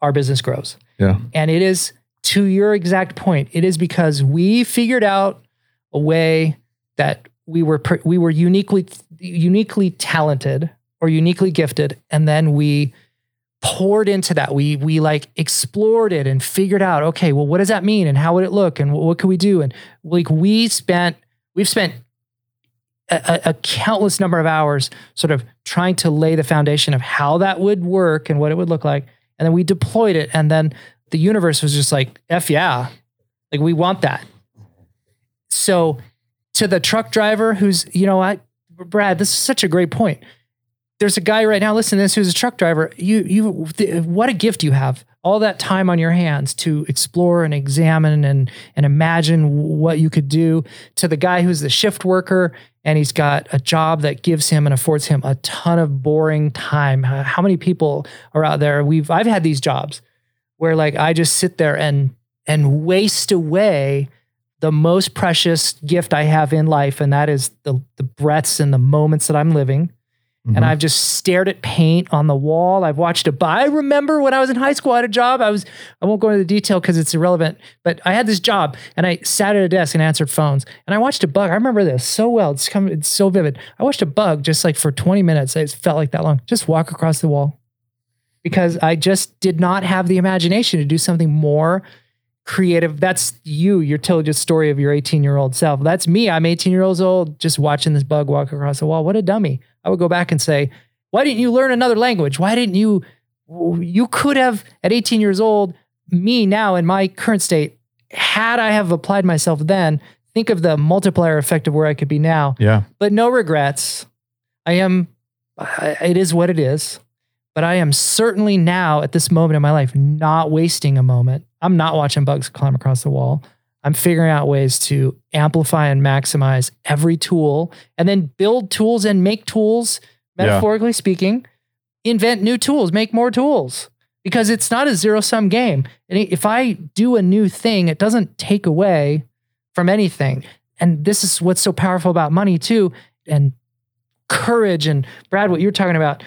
Our business grows. Yeah. And it is to your exact point, it is because we figured out a way that we were we were uniquely uniquely talented or uniquely gifted and then we poured into that. We we like explored it and figured out okay well what does that mean? And how would it look? And what, could we do? And like we spent we've spent a, a countless number of hours sort of trying to lay the foundation of how that would work and what it would look like. And then we deployed it and then the universe was just like f yeah. Like we want that. So to the truck driver who's you know what brad this is such a great point. There's a guy right now listening to this who's a truck driver. You you th- what a gift you have. All that time on your hands to explore and examine and and imagine what you could do. To the guy who's the shift worker and he's got a job that gives him and affords him a ton of boring time. How how many people are out there? We've i've had these jobs where like I just sit there and and waste away the most precious gift I have in life, and that is the the breaths and the moments that I'm living. And Mhm. I've just stared at paint on the wall. I've watched a. I remember when I was in high school, I had a job. I was. I won't go into the detail because it's irrelevant. But I had this job, and I sat at a desk and answered phones. And I watched a bug. I remember this so well. It's come. It's so vivid. I watched a bug just like for 20 minutes. It felt like that long. Just walk across the wall because I just did not have the imagination to do something more creative. That's you. You're telling a story of your 18 year old self. That's me. I'm 18 years old, just watching this bug walk across the wall. What a dummy. I would go back and say, why didn't you learn another language? Why didn't you? You could have, at 18 years old, me now in my current state, had I have applied myself then, think of the multiplier effect of where I could be now yeah. but no regrets. I am, it is what it is. But I am certainly now at this moment in my life not wasting a moment. I'm not watching bugs climb across the wall. I'm figuring out ways to amplify and maximize every tool and then build tools and make tools, Yeah. metaphorically speaking, invent new tools, make more tools because it's not a zero sum game. And if I do a new thing, it doesn't take away from anything. And this is what's so powerful about money too, and courage and Brad, what you're talking about.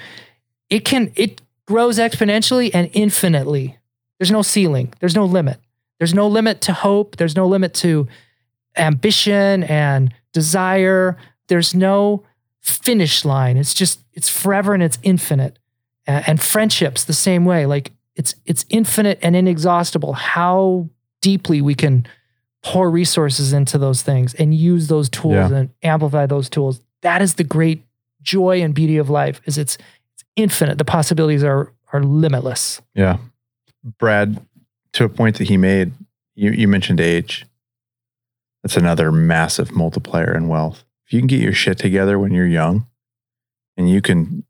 It can it grows exponentially and infinitely. There's no ceiling. There's no limit. There's no limit to hope. There's no limit to ambition and desire. There's no finish line. It's just it's forever and it's infinite. And friendships the same way. Like it's it's infinite and inexhaustible. How deeply we can pour resources into those things and use those tools Yeah. and amplify those tools. That is the great joy and beauty of life. Is it's infinite. The possibilities are are limitless. Yeah. Brad, to a point that he made, you, you mentioned age. That's another massive multiplier in wealth. If you can get your shit together when you're young and you can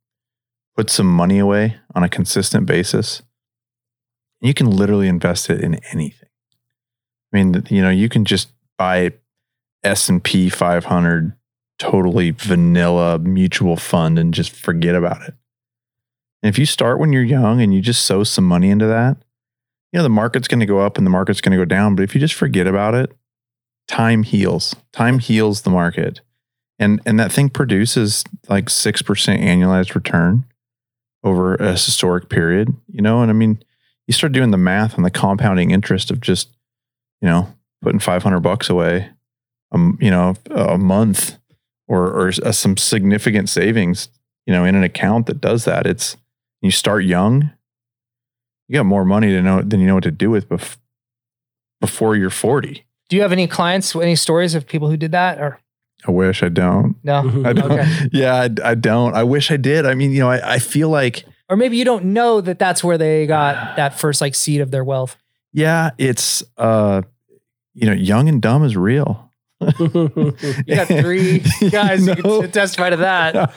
put some money away on a consistent basis, you can literally invest it in anything. I mean, you know, you can just buy S&P 500 totally vanilla mutual fund and just forget about it. And if you start when you're young and you just sow some money into that, you know, the market's going to go up and the market's going to go down. But if you just forget about it, time heals. Time heals the market. And and that thing produces like 6% annualized return over a historic period, you know? And I mean, you start doing the math on the compounding interest of just, you know, putting 500 bucks away, um, you know, a month or, or uh, some significant savings, you know, in an account that does that. It's, you start young, you got more money to know than you know what to do with bef- before you're 40. Do you have any clients, any stories of people who did that or I wish I don't. no? I don't. Okay. Yeah, I, I don't. I wish I did. I mean, you know, I, I feel like, Or maybe you don't know that that's where they got that first like seed of their wealth. yeah, it's, uh, you know, young and dumb is real. You got three guys who can testify to that.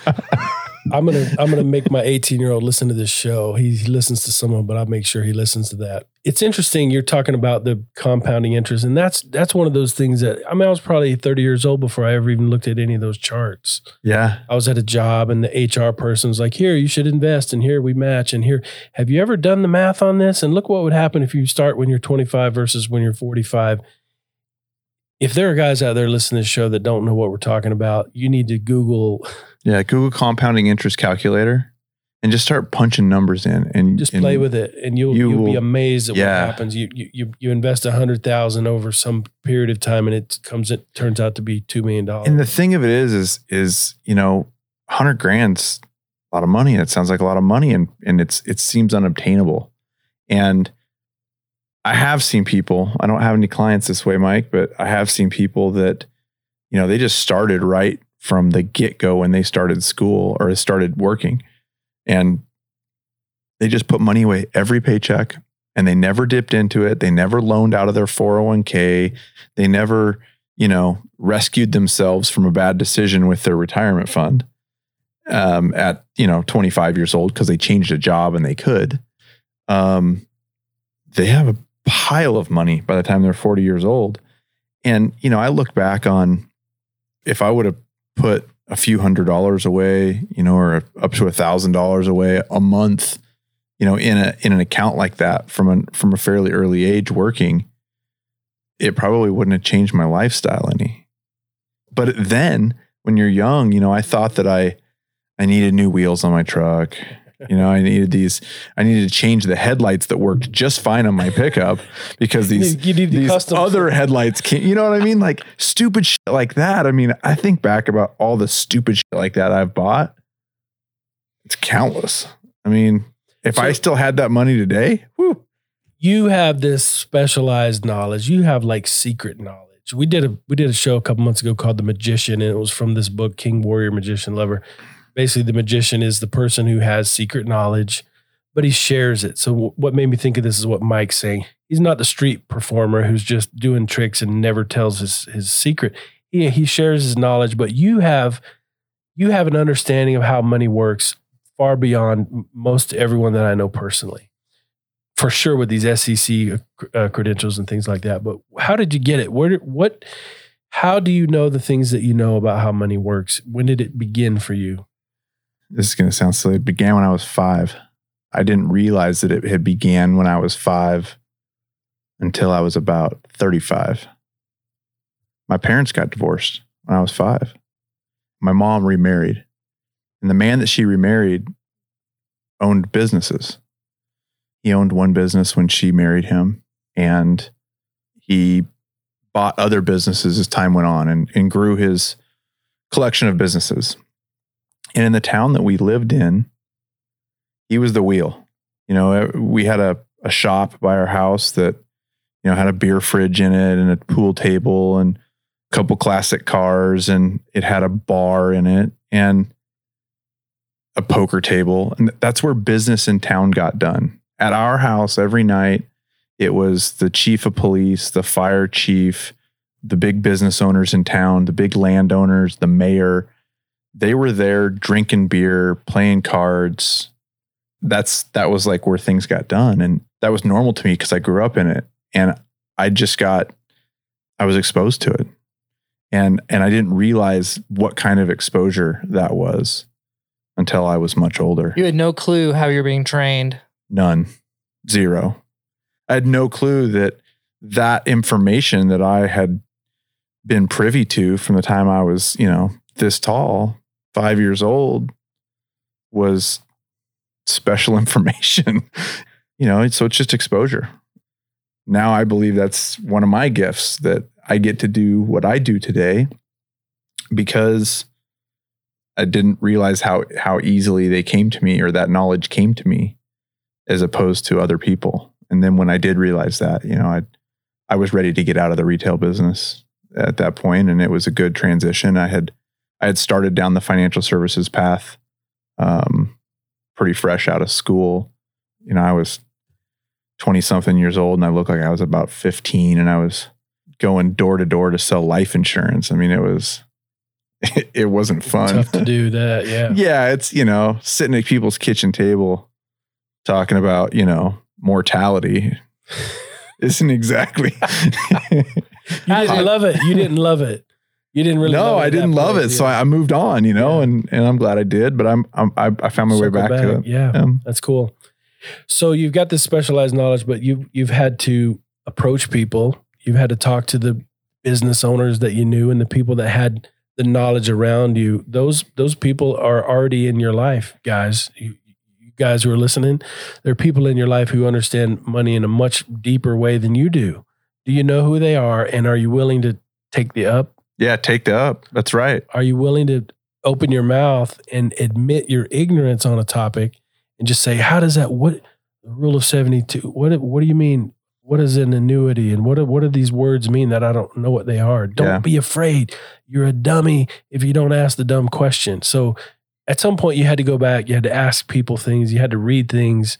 I'm gonna I'm gonna make my 18 year old listen to this show. He, he listens to someone, but I'll make sure he listens to that. It's interesting. You're talking about the compounding interest, and that's that's one of those things that I mean, I was probably 30 years old before I ever even looked at any of those charts. yeah. I was at a job, and the HR person was like, "Here, you should invest, and here we match, and here, have you ever done the math on this? And look what would happen if you start when you're 25 versus when you're 45." If there are guys out there listening to this show that don't know what we're talking about, you need to Google Yeah. Google compounding interest calculator and just start punching numbers in and just and play with it and you'll you will be amazed at yeah. what happens you you you, you invest a hundred thousand over some period of time and it comes it turns out to be two million dollars And the thing of it is, is, is, you know, hundred grand's a lot of money. It sounds like a lot of money and, and it's, it seems unobtainable. And I have seen people, I don't have any clients this way, Mike, but I have seen people that, you know, they just started right from the get go when they started school or started working and they just put money away every paycheck and they never dipped into it. They never loaned out of their 401k. They never, you know, rescued themselves from a bad decision with their retirement fund um, at, you know, 25 years old because they changed a job and they could. Um, they have a pile of money by the time they're 40 years old. And, you know, I look back on if I would have put a few hundred dollars away, you know, or up to a thousand dollars away a month, you know, in a in an account like that from a from a fairly early age working, it probably wouldn't have changed my lifestyle any. But then when you're young, you know, I thought that I I needed new wheels on my truck. You know, I needed these, I needed to change the headlights that worked just fine on my pickup because these you need the these custom other headlights can't, you know what I mean? Like stupid shit like that. I mean, I think back about all the stupid shit like that I've bought. It's countless. I mean, if I still had that money today, whew, you have this specialized knowledge you have like secret knowledge we did a we did a show a couple months ago called the magician and it was from this book king warrior magician lover basically the magician is the person who has secret knowledge but he shares it so what made me think of this is what mike's saying he's not the street performer who's just doing tricks and never tells his his secret he, he shares his knowledge but you have you have an understanding of how money works far beyond most everyone that i know personally for sure with these SEC uh, credentials and things like that. But how did you get it? Where what? How do you know the things that you know about how money works? When did it begin for you? This is going to sound silly. It began when I was five. I didn't realize that it had began when I was five until I was about 35. My parents got divorced when I was five. My mom remarried. And the man that she remarried owned businesses. He owned one business when she married him, and he bought other businesses as time went on and, and grew his collection of businesses. And in the town that we lived in, he was the wheel. You know, we had a, a shop by our house that, you know, had a beer fridge in it and a pool table and a couple classic cars and it had a bar in it and a poker table. And that's where business in town got done. At our house every night, it was the chief of police, the fire chief, the big business owners in town, the big landowners, the mayor. They were there drinking beer, playing cards. That's that was like where things got done. And that was normal to me because I grew up in it. And I just got I was exposed to it. And and I didn't realize what kind of exposure that was until I was much older. You had no clue how you're being trained. None. Zero. I had no clue that that information that I had been privy to from the time I was, you know, this tall, five years old, was special information. you know, so it's just exposure. Now I believe that's one of my gifts that I get to do what I do today because I didn't realize how how easily they came to me or that knowledge came to me as opposed to other people. And then when I did realize that, you know, I I was ready to get out of the retail business at that point and it was a good transition. I had I had started down the financial services path um, pretty fresh out of school. You know, I was 20 something years old and I looked like I was about 15 and I was going door to door to sell life insurance. I mean, it was it, wasn't fun. Tough to do that, yeah. yeah, it's, you know, sitting at people's kitchen table talking about, you know, mortality isn't exactly You didn't love it. You didn't love it. You didn't really. no, I didn't love it. So yeah. I, I moved on, you know, Yeah. and and I'm glad I did. But I'm, I'm I, I found my way Circle back, to it. Yeah, Um, that's cool. So you've got this specialized knowledge, but you you've had to approach people. You've had to talk to the business owners that you knew and the people that had the knowledge around you. Those those people are already in your life, guys. You, you guys who are listening, there are people in your life who understand money in a much deeper way than you do. Do you know who they are, and are you willing to take the up? Yeah, take the up. That's right. Are you willing to open your mouth and admit your ignorance on a topic and just say, how does that, what the rule of 72, what, what do you mean? What is an annuity? And what, do- what do these words mean that I don't know what they are? Don't Yeah. be afraid. You're a dummy if you don't ask the dumb question. So at some point you had to go back, you had to ask people things, you had to read things,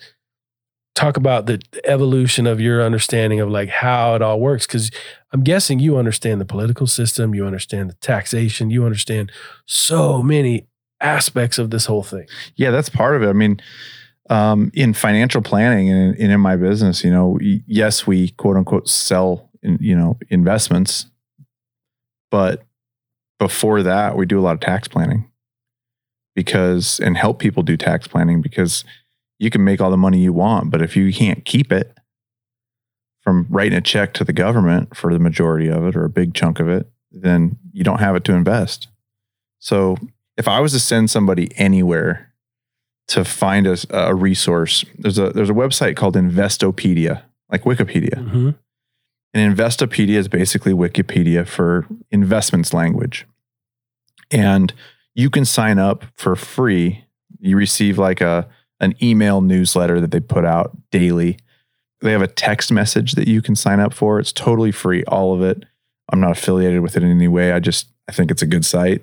talk about the evolution of your understanding of like how it all works. Cause I'm guessing you understand the political system, you understand the taxation, you understand so many aspects of this whole thing. Yeah, that's part of it. I mean, um, in financial planning and in, in my business, you know, yes, we quote unquote sell, in, you know, investments, but before that, we do a lot of tax planning because and help people do tax planning because you can make all the money you want, but if you can't keep it from writing a check to the government for the majority of it or a big chunk of it, then you don't have it to invest. So if I was to send somebody anywhere to find a, a resource, there's a there's a website called Investopedia, like Wikipedia. Mm-hmm. And Investopedia is basically Wikipedia for investments language. And you can sign up for free. You receive like a an email newsletter that they put out daily. They have a text message that you can sign up for. It's totally free, all of it. I'm not affiliated with it in any way. I just I think it's a good site.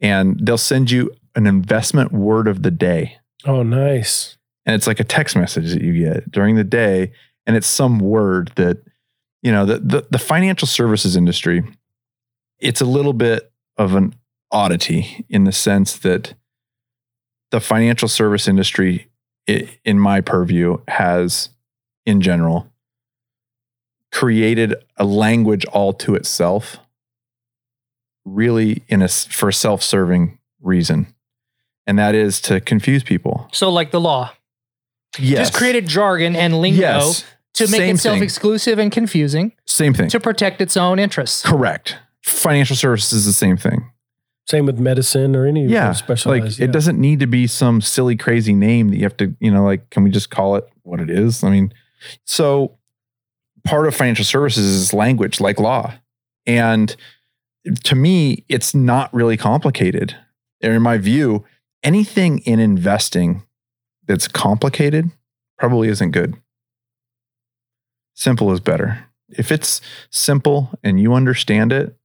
And they'll send you an investment word of the day Oh, nice. and it's like a text message that you get during the day and it's some word that you know the, the the financial services industry it's a little bit of an oddity in the sense that the financial service industry i- in my purview has in general created a language all to itself really in a for a self-serving reason and that is to confuse people So, like the law, yes just created jargon and lingo yes to make Same itself thing. exclusive and confusing Same thing. to protect its own interests. Correct. Financial services is the same thing. Same with medicine or any Yeah. specialized. Like yeah. it doesn't need to be some silly, crazy name that you have to, you know, like, can we just call it what it is? I mean, so part of financial services is language like law. And to me, it's not really complicated. In my view, anything in investing that's complicated probably isn't good. Simple is better. If it's simple and you understand it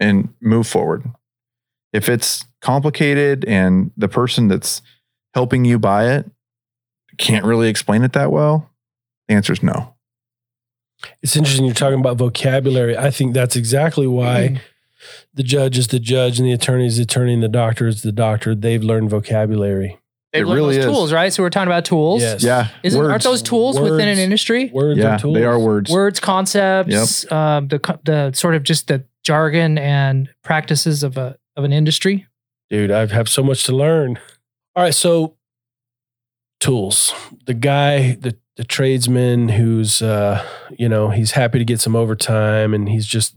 and move forward. If it's complicated and the person that's helping you buy it can't really explain it that well, the answer is no. It's interesting you're talking about vocabulary. I think that's exactly why the judge is the judge and the attorney is the attorney and the doctor is the doctor. They've learned vocabulary. They've It learned really those is. tools, right? So we're talking about tools. Yes. Yeah. Isn't, aren't those tools within an industry? Words yeah, are tools. they are words. Words, concepts, um, the the sort of just the jargon and practices of a of an industry. Dude, I have so much to learn. All right, so tools. The guy, the the tradesman who's uh, you know, he's happy to get some overtime and he's just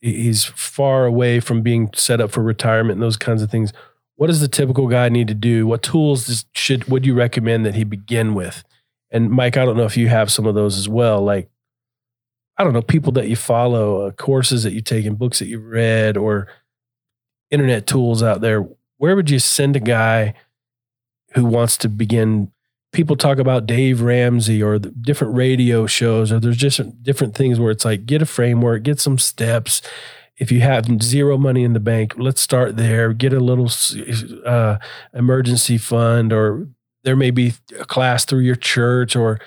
he's far away from being set up for retirement and those kinds of things. What does the typical guy need to do? What tools does, should would you recommend that he begin with? And Mike, I don't know if you have some of those as well. Like, I don't know, people that you follow, uh, courses that you take, and books that you've read, or internet tools out there. Where would you send a guy who wants to begin? People talk about Dave Ramsey or the different radio shows, or there's just different things where it's like get a framework, get some steps. If you have zero money in the bank, let's start there. Get a little uh, emergency fund, or there may be a class through your church, or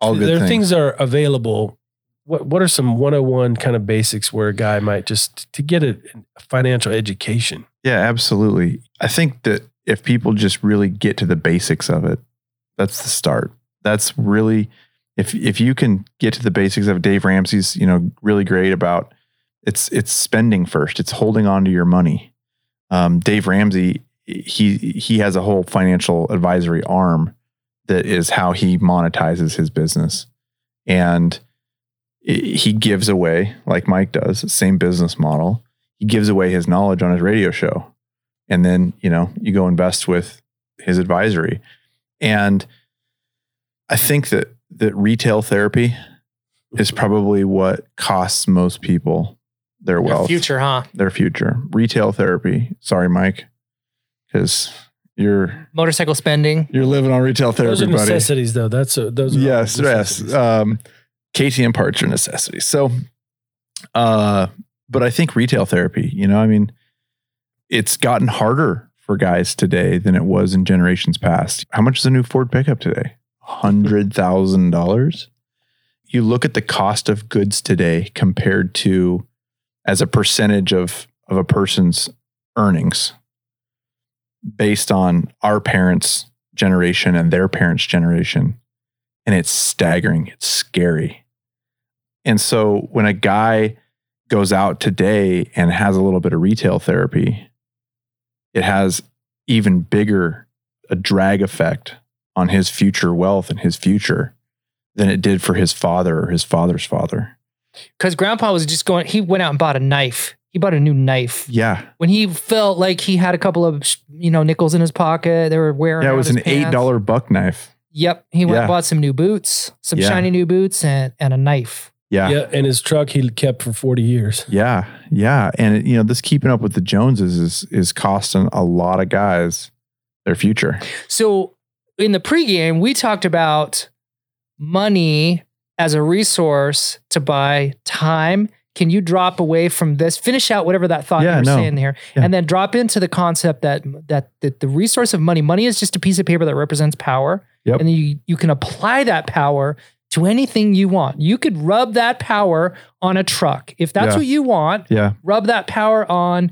All good there are things. things that are available. What What are some 101 kind of basics where a guy might just to get a financial education? Yeah, absolutely. I think that if people just really get to the basics of it, that's the start. That's really if if you can get to the basics of Dave Ramsey's, you know, really great about it's it's spending first. It's holding on to your money. Um, Dave Ramsey, he he has a whole financial advisory arm that is how he monetizes his business, and he gives away like Mike does, same business model. He gives away his knowledge on his radio show, and then you know you go invest with his advisory, and I think that that retail therapy is probably what costs most people their Your wealth, future, huh? their future. Retail therapy. Sorry, Mike, because you're Motorcycle spending. you're living on retail Those therapy, are buddy. necessities, though. That's a, those. Are Yes, yes. Um, KTM parts are necessities. So, uh, but I think retail therapy. You know, I mean, it's gotten harder for guys today than it was in generations past. How much is a new Ford pickup today? Hundred thousand dollars. You look at the cost of goods today compared to as a percentage of of a person's earnings based on our parents' generation and their parents' generation. And it's staggering. It's scary. And so when a guy goes out today and has a little bit of retail therapy, it has even bigger a drag effect on his future wealth and his future than it did for his father or his father's father. Because grandpa was just going, he went out and bought a knife. He bought a new knife. Yeah. When he felt like he had a couple of, you know, nickels in his pocket, they were wearing Yeah, it was an pants. eight dollar buck knife. Yep. He went Yeah. and bought some new boots, some Yeah. shiny new boots, and, and a knife. Yeah. Yeah, and his truck he kept for 40 years. Yeah, yeah, and you know this keeping up with the Joneses is is costing a lot of guys their future. So in the pregame, we talked about money as a resource to buy time. Can you drop away from this? Finish out whatever that thought Yeah, you were no. saying here, Yeah. and then drop into the concept that that that the resource of money, money is just a piece of paper that represents power, Yep. and you you can apply that power to anything you want. You could rub that power on a truck if that's Yeah. what you want Yeah, rub that power on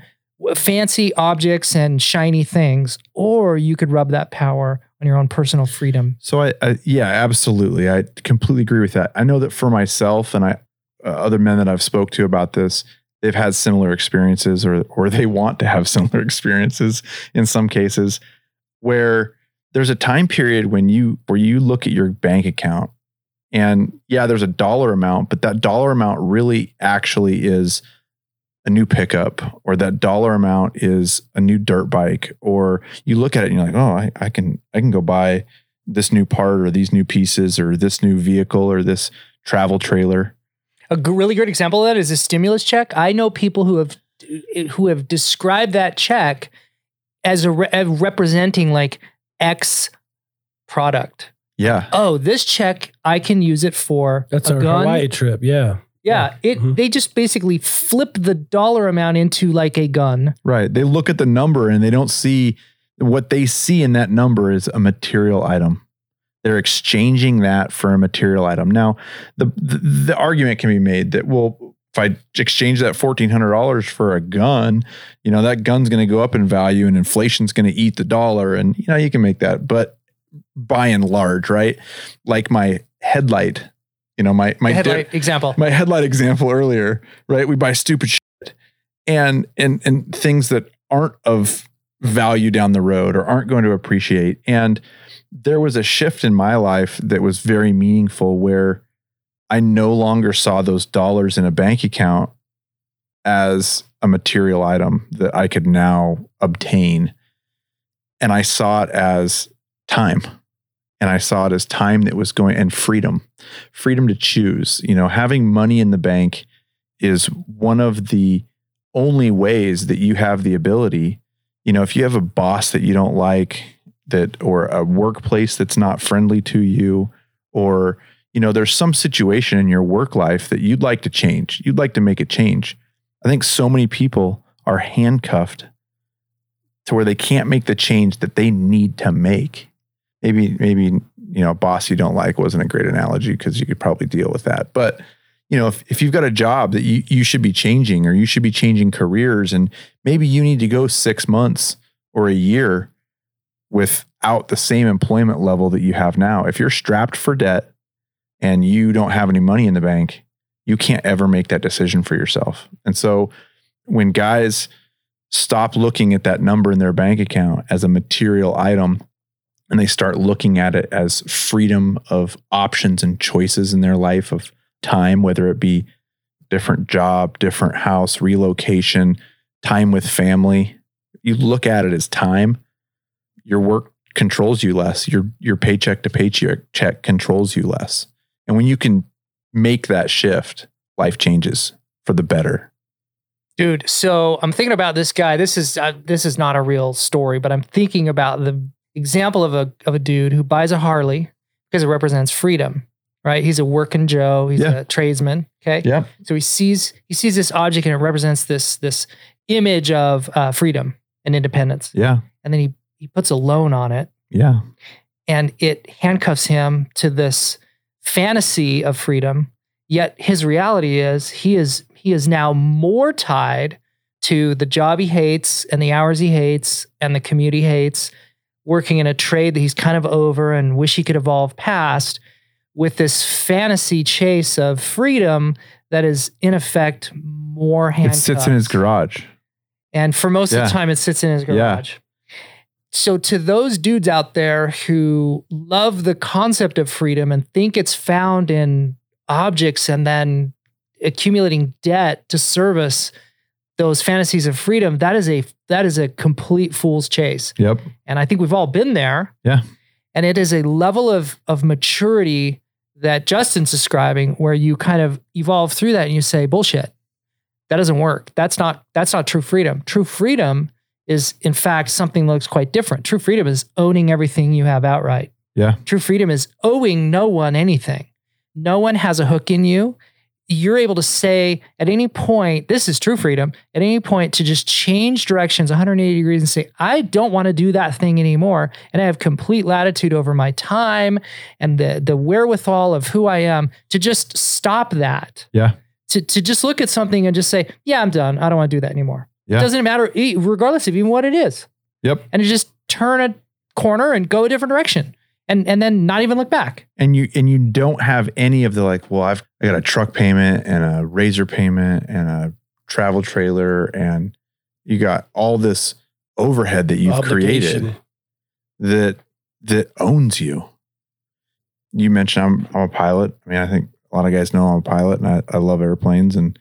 fancy objects and shiny things, or you could rub that power on your own personal freedom. so I, I yeah, absolutely, I completely agree with that. I know that for myself and I uh, other men that I've spoke to about this, they've had similar experiences, or or they want to have similar experiences in some cases, where there's a time period when you where you look at your bank account and yeah there's a dollar amount but that dollar amount really actually is a new pickup or that dollar amount is a new dirt bike or you look at it and you're like oh I, I can i can go buy this new part or these new pieces or this new vehicle or this travel trailer A g- really great example of that is a stimulus check. I know people who have who have described that check as a re- as representing like X product. Yeah Oh, this check I can use it for That's a our gun. Hawaii trip. Yeah. Yeah, it Mhm. they just basically flip the dollar amount into like a gun. right they look at the number and they don't see what they see in that number is a material item they're exchanging that for a material item now the the, the argument can be made that well if i exchange that $1400 for a gun you know that gun's going to go up in value and inflation's going to eat the dollar and you know you can make that but by and large right like my headlight you know my my headlight example. my headlight example earlier, right? We buy stupid shit and and and things that aren't of value down the road or aren't going to appreciate. And there was a shift in my life that was very meaningful where I no longer saw those dollars in a bank account as a material item that I could now obtain. And I saw it as time. And I saw it as time that was going and freedom, freedom to choose. You know, having money in the bank is one of the only ways that you have the ability. You know, if you have a boss that you don't like, that or a workplace that's not friendly to you, or you know, there's some situation in your work life that you'd like to change. You'd like to make a change. I think so many people are handcuffed to where they can't make the change that they need to make maybe maybe you know a boss you don't like wasn't a great analogy because you could probably deal with that. But you know if, if you've got a job that you, you should be changing or you should be changing careers and maybe you need to go six months or a year without the same employment level that you have now. If you're strapped for debt and you don't have any money in the bank you can't ever make that decision for yourself. And so when guys stop looking at that number in their bank account as a material item and they start looking at it as freedom of options and choices in their life of time, whether it be different job, different house, relocation, time with family. You look at it as time. Your work controls you less. Your your paycheck to paycheck check controls you less. And when you can make that shift, life changes for the better. Dude, so I'm thinking about this guy. This is uh, this is not a real story, but I'm thinking about the example of a of a dude who buys a Harley because it represents freedom, right? He's a working Joe. He's Yeah. a tradesman. Okay. Yeah. So he sees he sees this object and it represents this this image of uh, freedom and independence, Yeah. and then he he puts a loan on it, Yeah. and it handcuffs him to this fantasy of freedom. Yet his reality is he is he is now more tied to the job he hates and the hours he hates and the commute he hates, working in a trade that he's kind of over and wish he could evolve past with this fantasy chase of freedom that is in effect more It sits in his garage. And for most of the time, it sits in his Yeah. garage. So, to those dudes out there who love the concept of freedom and think it's found in objects and then accumulating debt to service those fantasies of freedom, that is a that is a complete fool's chase. Yep. And I think we've all been there. Yeah. And it is a level of of maturity that Justin's describing where you kind of evolve through that and you say, bullshit. That doesn't work. That's not that's not true freedom. True freedom is in fact something that looks quite different. True freedom is owning everything you have outright. Yeah. True freedom is owing no one anything. No one has a hook in you. You're able to say at any point, this is true freedom, at any point to just change directions 180 degrees and say, I don't want to do that thing anymore. And I have complete latitude over my time and the, the wherewithal of who I am to just stop that. Yeah. To, to just look at something and just say, yeah, I'm done. I don't want to do that anymore. Yeah. It doesn't matter, regardless of even what it is. Yep. And to just turn a corner and go a different direction and, and then not even look back. and you and you don't have any of the like well i've i got a truck payment and a razor payment and a travel trailer and you got all this overhead that you've created that that owns you you mentioned I'm, I'm a pilot i mean i think a lot of guys know i'm a pilot and i, I love airplanes and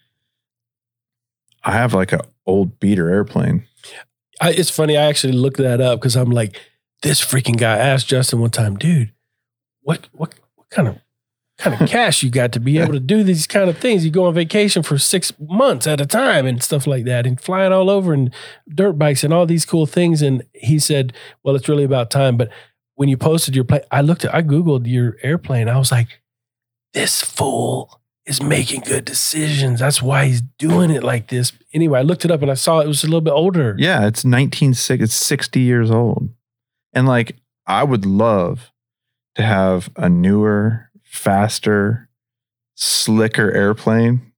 i have like a old beater airplane I, it's funny. I actually looked that up because I'm like, this freaking guy asked Justin one time, dude, what what what kind of kind of cash you got to be able to do these kind of things? You go on vacation for six months at a time and stuff like that, and flying all over and dirt bikes and all these cool things. And he said, well, it's really about time. But when you posted your plane, I looked at, I googled your airplane. I was like, this fool is making good decisions. That's why he's doing it like this. Anyway, I looked it up and I saw it was a little bit older. Yeah, it's 19 it's 60 years old. And like I would love to have a newer, faster, slicker airplane.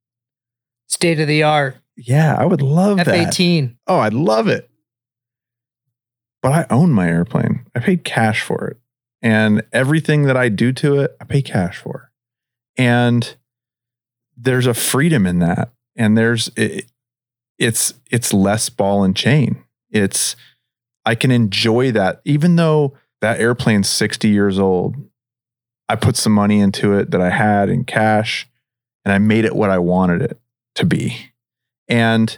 State of the art, Yeah, I would love that. F 18. Oh, I'd love it. But I own my airplane. I paid cash for it. And everything that I do to it, I pay cash for. And there's a freedom in that. And there's it, it's it's less ball and chain. It's I can enjoy that even though that airplane's 60 years old. I put some money into it that I had in cash and I made it what I wanted it to be. And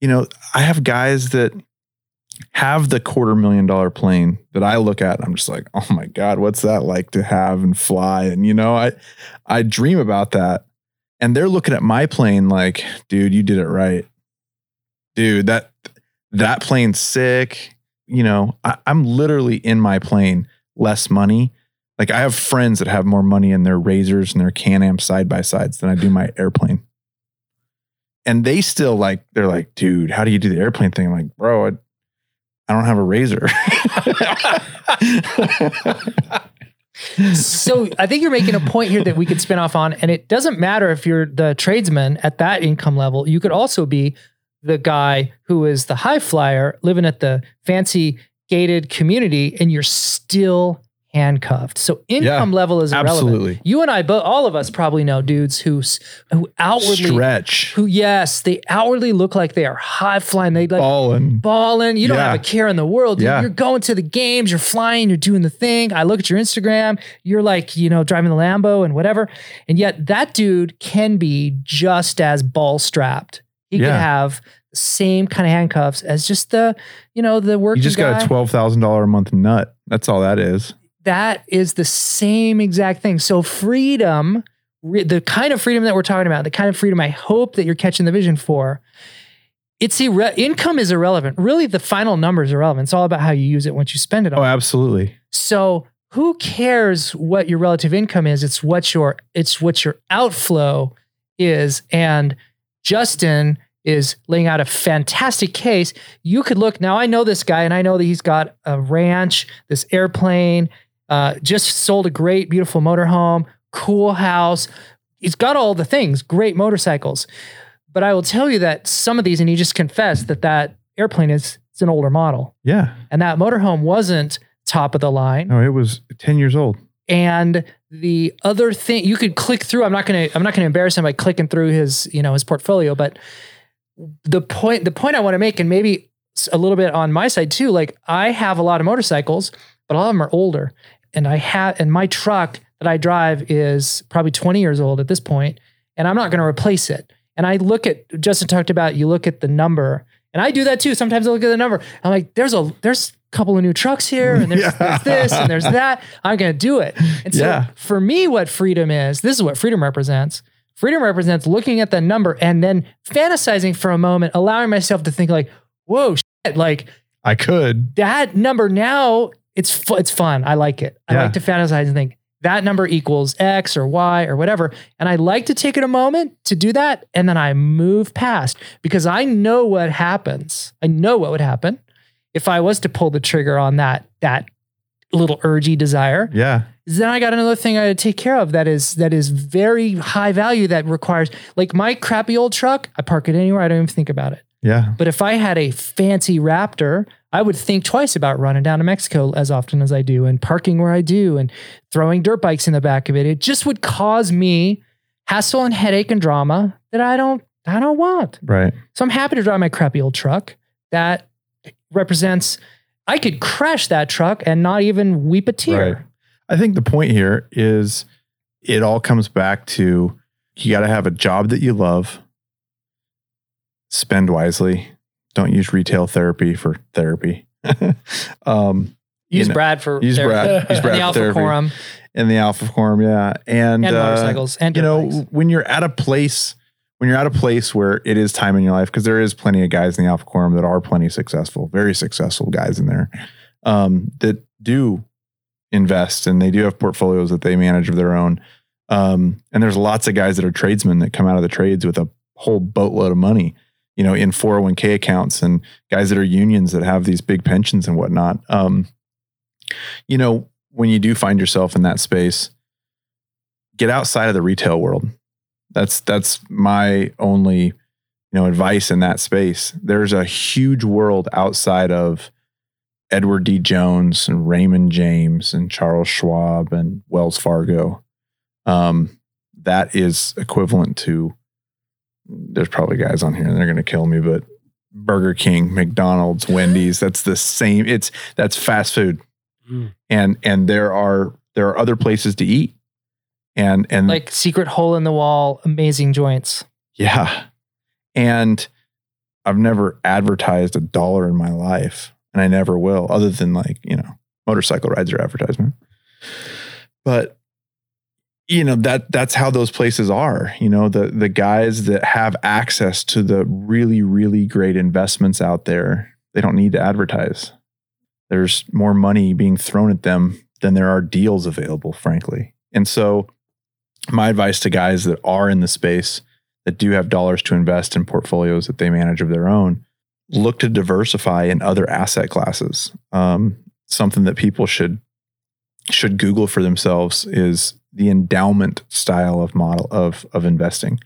you know, I have guys that have the quarter million dollar plane that I look at. And I'm just like, oh my God, what's that like to have and fly? And you know, I I dream about that. And they're looking at my plane like, dude, you did it right. Dude, that that plane's sick. You know, I, I'm literally in my plane, less money. Like I have friends that have more money in their razors and their Can-Am side by sides than I do my airplane. And they still like, they're like, dude, how do you do the airplane thing? I'm like, bro, I, I don't have a razor. so I think you're making a point here that we could spin off on, and it doesn't matter if you're the tradesman at that income level. You could also be the guy who is the high flyer living at the fancy gated community, and you're still handcuffed. So income Yeah, level is irrelevant. absolutely. You and I, both, all of us probably know dudes who who outwardly Stretch, who yes, they outwardly look like they are high flying. They like balling. balling. You don't have a care in the world. Yeah. You're going to the games, you're flying, you're doing the thing. I look at your Instagram, you're like, you know, driving the Lambo and whatever. And yet that dude can be just as ball strapped. He Yeah. can have the same kind of handcuffs as just the, you know, the work. You just got a twelve thousand dollar a month nut. That's all that is. that is the same exact thing. So freedom, re- the kind of freedom that we're talking about, the kind of freedom I hope that you're catching the vision for, it's irre- income is irrelevant. Really, the final number is irrelevant. It's all about how you use it once you spend it. Oh, absolutely. So who cares what your relative income is? It's what your it's what your outflow is. And Justin is laying out a fantastic case. You could look now. I know this guy, and I know that he's got a ranch, this airplane, uh, just sold a great, beautiful motorhome, cool house. He's got all the things, great motorcycles. But I will tell you that some of these, and he just confessed that that airplane is it's an older model, Yeah. and that motorhome wasn't top of the line. No, it was ten years old. And the other thing you could click through, I'm not gonna I'm not gonna embarrass him by clicking through his, you know, his portfolio, but the point the point I want to make, and maybe a little bit on my side too, like I have a lot of motorcycles, but a lot of them are older. And I have and my truck that I drive is probably 20 years old at this point, and I'm not gonna replace it. And I look at Justin talked about you look at the number, and I do that too. Sometimes I look at the number. I'm like, there's a there's a couple of new trucks here, and there's, Yeah. there's this and there's that. I'm gonna do it. And so Yeah. for me, what freedom is, this is what freedom represents. Freedom represents looking at the number and then fantasizing for a moment, allowing myself to think like, whoa, shit, like I could. that number now, it's fu- it's fun. I like it. I Yeah. like to fantasize and think that number equals X or Y or whatever. And I like to take it a moment to do that. And then I move past because I know what happens. I know what would happen if I was to pull the trigger on that, that little urgy desire Yeah. then I got another thing I had to take care of that is that is very high value that requires like my crappy old truck, I park it anywhere, I don't even think about it. Yeah. But if I had a fancy Raptor, I would think twice about running down to Mexico as often as I do and parking where I do and throwing dirt bikes in the back of it. It just would cause me hassle and headache and drama that I don't I don't want. Right. So I'm happy to drive my crappy old truck that represents I could crash that truck and not even weep a tear. Right. I think the point here is it all comes back to you got to have a job that you love, spend wisely, don't use retail therapy for therapy. um, Use You know, Brad for use therapy. Brad, use Brad the Alpha therapy Quorum in the Alpha Quorum, yeah, and, and uh, motorcycles and you know bikes. when you're at a place when you're at a place where it is time in your life because there is plenty of guys in the alpha quorum that are plenty successful very successful guys in there um, that do invest and they do have portfolios that they manage of their own um, and there's lots of guys that are tradesmen that come out of the trades with a whole boatload of money you know in 401k accounts and guys that are unions that have these big pensions and whatnot um, you know when you do find yourself in that space get outside of the retail world. That's that's my only you know advice in that space. There's a huge world outside of Edward D. Jones and Raymond James and Charles Schwab and Wells Fargo. Um, that is equivalent to. There's probably guys on here and they're going to kill me, but Burger King, McDonald's, Wendy's. That's the same. It's that's fast food, Mm. and and there are there are other places to eat, and and like secret hole in the wall, amazing joints. yeah. And I've never advertised a dollar in my life. and I never will, other than like, you know, motorcycle rides or advertisement. But you know, that that's how those places are. You know, the the guys that have access to the really, really great investments out there, they don't need to advertise. There's more money being thrown at them than there are deals available, frankly. And so my advice to guys that are in the space that do have dollars to invest in portfolios that they manage of their own, look to diversify in other asset classes. Um, something that people should should Google for themselves is the endowment style of model of of investing.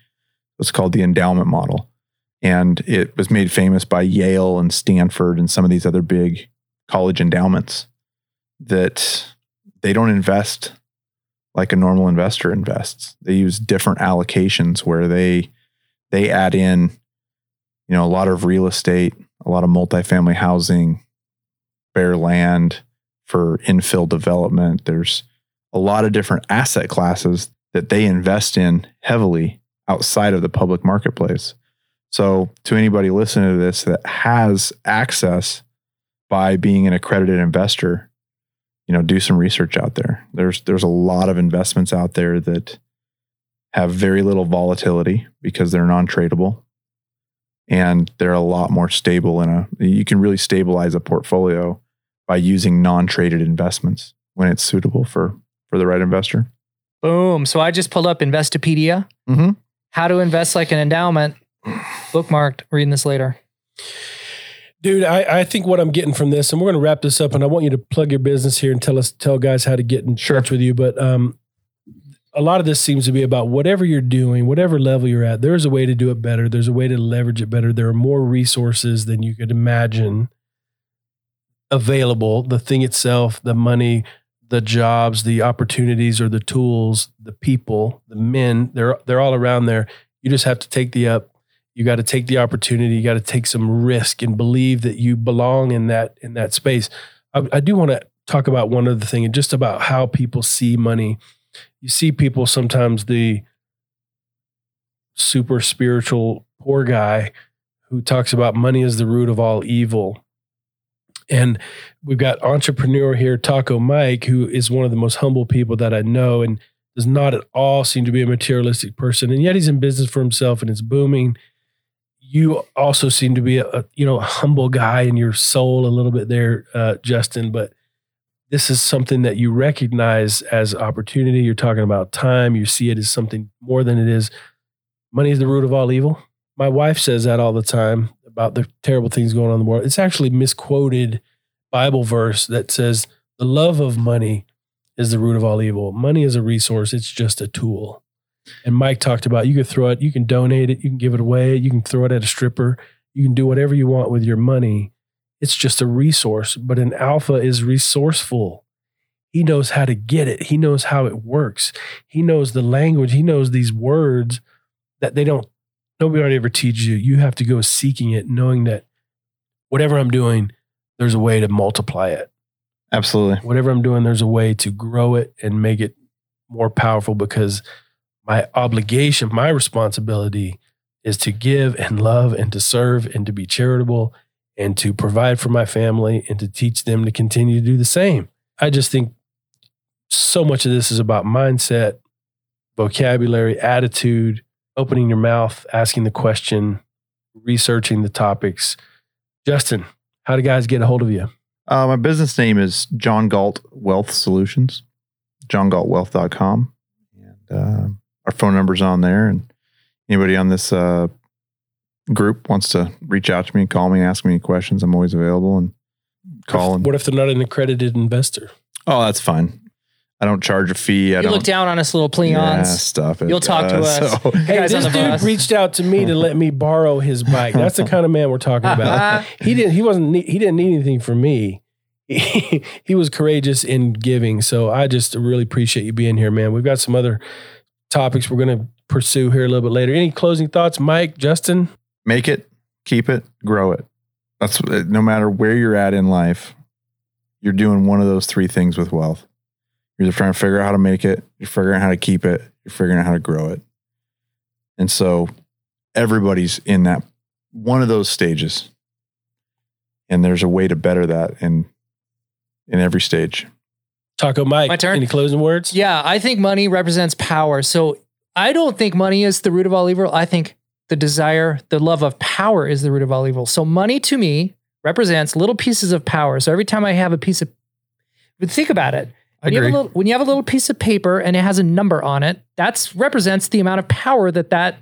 It's called the endowment model, and it was made famous by Yale and Stanford and some of these other big college endowments that they don't invest like a normal investor invests. They use different allocations where they they add in you know a lot of real estate, a lot of multifamily housing, bare land for infill development. There's a lot of different asset classes that they invest in heavily outside of the public marketplace. So, to anybody listening to this that has access by being an accredited investor, you know, do some research out there. There's there's a lot of investments out there that have very little volatility because they're non-tradable and they're a lot more stable in a you can really stabilize a portfolio by using non-traded investments when it's suitable for for the right investor. Boom. So I just pulled up Investopedia. Mm-hmm. How to invest like an endowment. Bookmarked. Reading this later. Dude, I, I think what I'm getting from this, and we're going to wrap this up, and I want you to plug your business here and tell us, tell guys how to get in touch with you. But um, a lot of this seems to be about whatever you're doing, whatever level you're at. There's a way to do it better. There's a way to leverage it better. There are more resources than you could imagine available. The thing itself, the money, the jobs, the opportunities, or the tools, the people, the men, they're they're all around there. You just have to take the up. You got to take the opportunity. You got to take some risk and believe that you belong in that in that space. I, I do want to talk about one other thing, and just about how people see money. You see people sometimes the super spiritual poor guy who talks about money is the root of all evil. And we've got entrepreneur here, Taco Mike, who is one of the most humble people that I know and does not at all seem to be a materialistic person. And yet he's in business for himself and it's booming. You also seem to be a, a you know a humble guy in your soul a little bit there, uh, Justin. But this is something that you recognize as opportunity. You're talking about time. You see it as something more than it is. Money is the root of all evil. My wife says that all the time about the terrible things going on in the world. It's actually misquoted Bible verse that says the love of money is the root of all evil. Money is a resource, it's just a tool. And Mike talked about you can throw it, you can donate it, you can give it away, you can throw it at a stripper, you can do whatever you want with your money. It's just a resource, but an alpha is resourceful. He knows how to get it. He knows how it works. He knows the language. He knows these words that they don't nobody already ever teaches you. You have to go seeking it, knowing that whatever I'm doing, there's a way to multiply it. Absolutely. Whatever I'm doing, there's a way to grow it and make it more powerful because my obligation, my responsibility is to give and love and to serve and to be charitable and to provide for my family and to teach them to continue to do the same. I just think so much of this is about mindset, vocabulary, attitude, opening your mouth, asking the question, researching the topics. Justin, how do guys get a hold of you? Uh, my business name is John Galt Wealth Solutions, johngaltwealth.com. And uh, our phone number's on there. And anybody on this uh, group wants to reach out to me, call me, ask me any questions, I'm always available and call. And, What if they're not an accredited investor? oh, that's fine. I don't charge a fee. I You don't look down on us little Yeah, pleons. stuff it. You'll talk to Uh, us. so- Hey, this dude bus. reached out to me to let me borrow his bike. That's the kind of man we're talking about. he didn't. He wasn't. need- He didn't need anything from me. He, he was courageous in giving. So I just really appreciate you being here, man. We've got some other topics we're going to pursue here a little bit later. Any closing thoughts, Mike, Justin? make it, keep it, grow it. That's no matter where you're at in life, you're doing one of those three things with wealth. You're either trying to figure out how to make it, you're figuring out how to keep it, you're figuring out how to grow it. And so everybody's in that one of those stages. and there's a way to better that in in every stage. Taco Mike, My turn? any closing words? Yeah, I think money represents power. So I don't think money is the root of all evil. I think the desire, the love of power is the root of all evil. So money to me represents little pieces of power. So every time I have a piece of, but think about it. When you, have a little, when you have a little piece of paper and it has a number on it, that represents the amount of power that that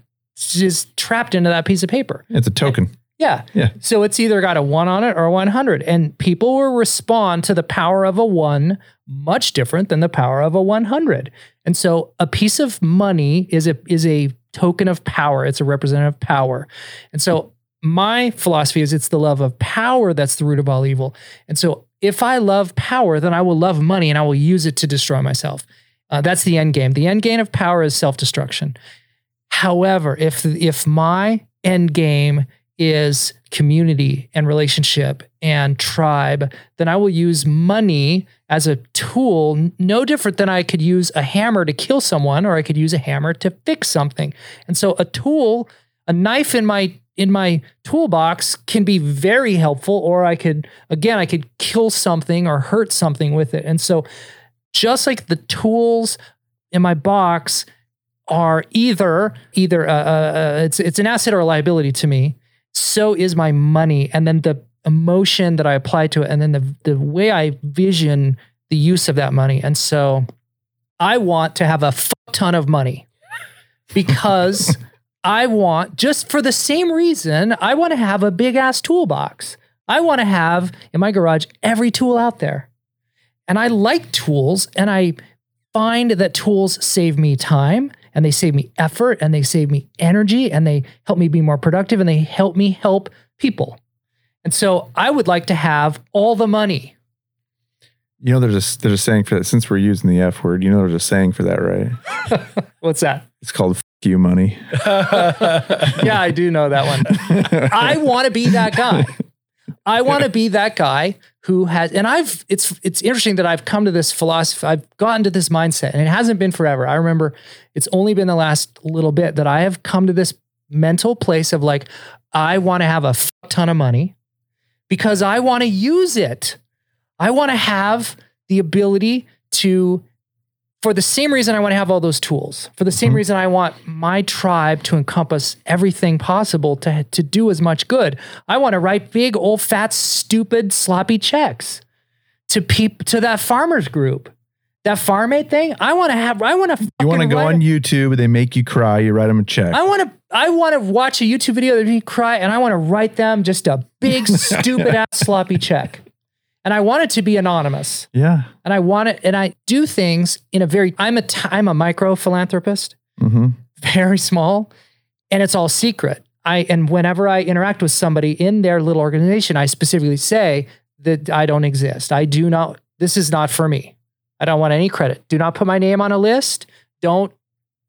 is trapped into that piece of paper. It's a token. Yeah. Yeah. So it's either got a one on it or a 100. And people will respond to the power of a one much different than the power of a 100. And so a piece of money is a, is a token of power. It's a representative power. And so my philosophy is it's the love of power that's the root of all evil. And so if I love power, then I will love money and I will use it to destroy myself. Uh, that's the end game. The end game of power is self destruction. However, if if my end game is community and relationship and tribe, then I will use money as a tool, no different than I could use a hammer to kill someone or I could use a hammer to fix something. And so a tool, a knife in my in my toolbox can be very helpful or I could again I could kill something or hurt something with it. And so just like the tools in my box are either either uh, uh, uh, it's it's an asset or a liability to me. So is my money, and then the emotion that I apply to it, and then the the way I vision the use of that money. And so, I want to have a fuck ton of money because I want just for the same reason I want to have a big ass toolbox. I want to have in my garage every tool out there. And I like tools and I find that tools save me time and they save me effort and they save me energy and they help me be more productive and they help me help people. And so I would like to have all the money. You know, there's a there's a saying for that. Since we're using the F word, you know, there's a saying for that, right? What's that? It's called "F you money." Yeah, I do know that one. I want to be that guy. I want to be that guy who has and I've it's it's interesting that I've come to this philosophy I've gotten to this mindset and it hasn't been forever. I remember it's only been the last little bit that I have come to this mental place of like I want to have a ton of money because I want to use it. I want to have the ability to for the same reason I want to have all those tools, for the same Mhm. reason I want my tribe to encompass everything possible to, to do as much good. I want to write big, old, fat, stupid, sloppy checks to peop, to that farmers group. That farm aid thing, I want to have, I want to, You want to go on YouTube, they make you cry, you write them a check. I want to, I want to watch a YouTube video that make me cry and I want to write them just a big, stupid ass sloppy check. And I want it to be anonymous. yeah. And I want it, and I do things in a very, I'm a, t- I'm a micro philanthropist. hmm very small and it's all secret. I and whenever I interact with somebody in their little organization, I specifically say that I don't exist. I do not this is not for me. I don't want any credit. Do not put my name on a list. Don't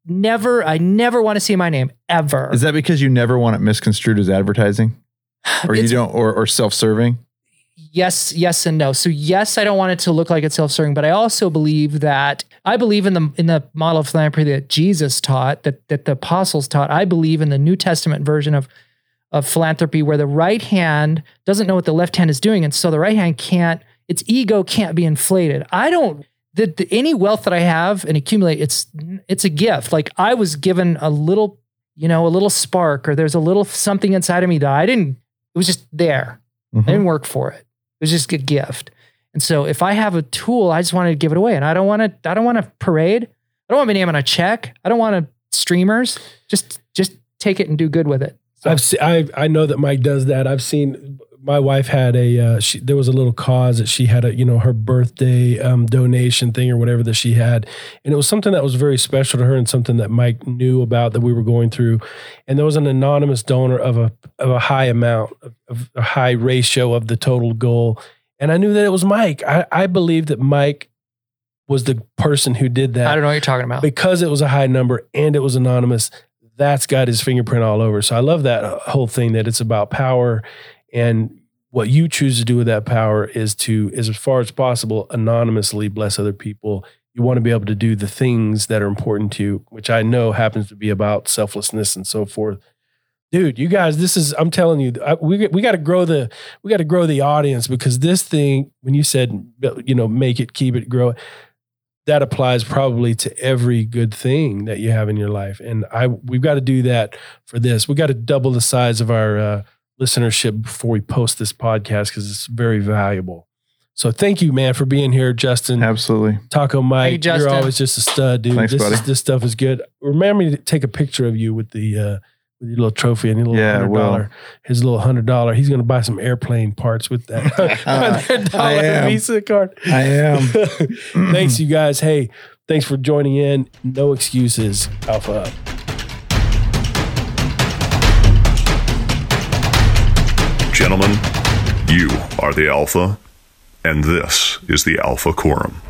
never I never want to see my name ever. Is that because you never want it misconstrued as advertising, or you don't, or, or self-serving? Yes, yes, and no. So yes, I don't want it to look like it's self-serving, but I also believe that I believe in the in the model of philanthropy that Jesus taught, that that the apostles taught. I believe in the New Testament version of of philanthropy where the right hand doesn't know what the left hand is doing, and so the right hand can't. Its ego can't be inflated. I don't. The, the, any wealth that I have and accumulate, it's it's a gift. Like I was given a little, you know, a little spark, or there's a little something inside of me that I didn't. It was just there. Mhm. I didn't work for it. Was just a gift. And so if I have a tool, I just wanted to give it away. And I don't want to, I don't want to parade. I don't want my name on a check. I don't want to streamers. Just just take it and do good with it. So I've se- I I know that Mike does that. I've seen my wife had a uh, she there was a little cause that she had a you know her birthday um, donation thing or whatever that she had, and it was something that was very special to her and something that Mike knew about that we were going through, and there was an anonymous donor of a of a high amount of, of a high ratio of the total goal, and I knew that it was Mike. I I believe that Mike was the person who did that. I don't know what you're talking about. because it was a high number and it was anonymous that's got his fingerprint all over. So i love that whole thing that it's about power and what you choose to do with that power is to is as far as possible anonymously bless other people. You want to be able to do the things that are important to you which i know happens to be about selflessness and so forth. Dude, you guys, this is I'm telling you, I, we we got to grow the we got to grow the audience because this thing, when you said you know make it, keep it, grow that applies probably to every good thing that you have in your life, and I we've got to do that for this. We got to double the size of our uh, listenership before we post this podcast because it's very valuable. So thank you, man, for being here, Justin. Absolutely. Taco Mike, Hey, Justin. you're always just a stud, dude. Thanks, this, buddy. Is, this stuff is good. Remember me to take a picture of you with the uh, with your little trophy and your little Yeah, hundred dollar, his little hundred dollar. He's gonna buy some airplane parts with that hundred I dollar am. Visa card. I am. thanks, you guys. Hey, thanks for joining in. No excuses. Alpha up. Gentlemen, you are the Alpha, and this is the Alpha Quorum.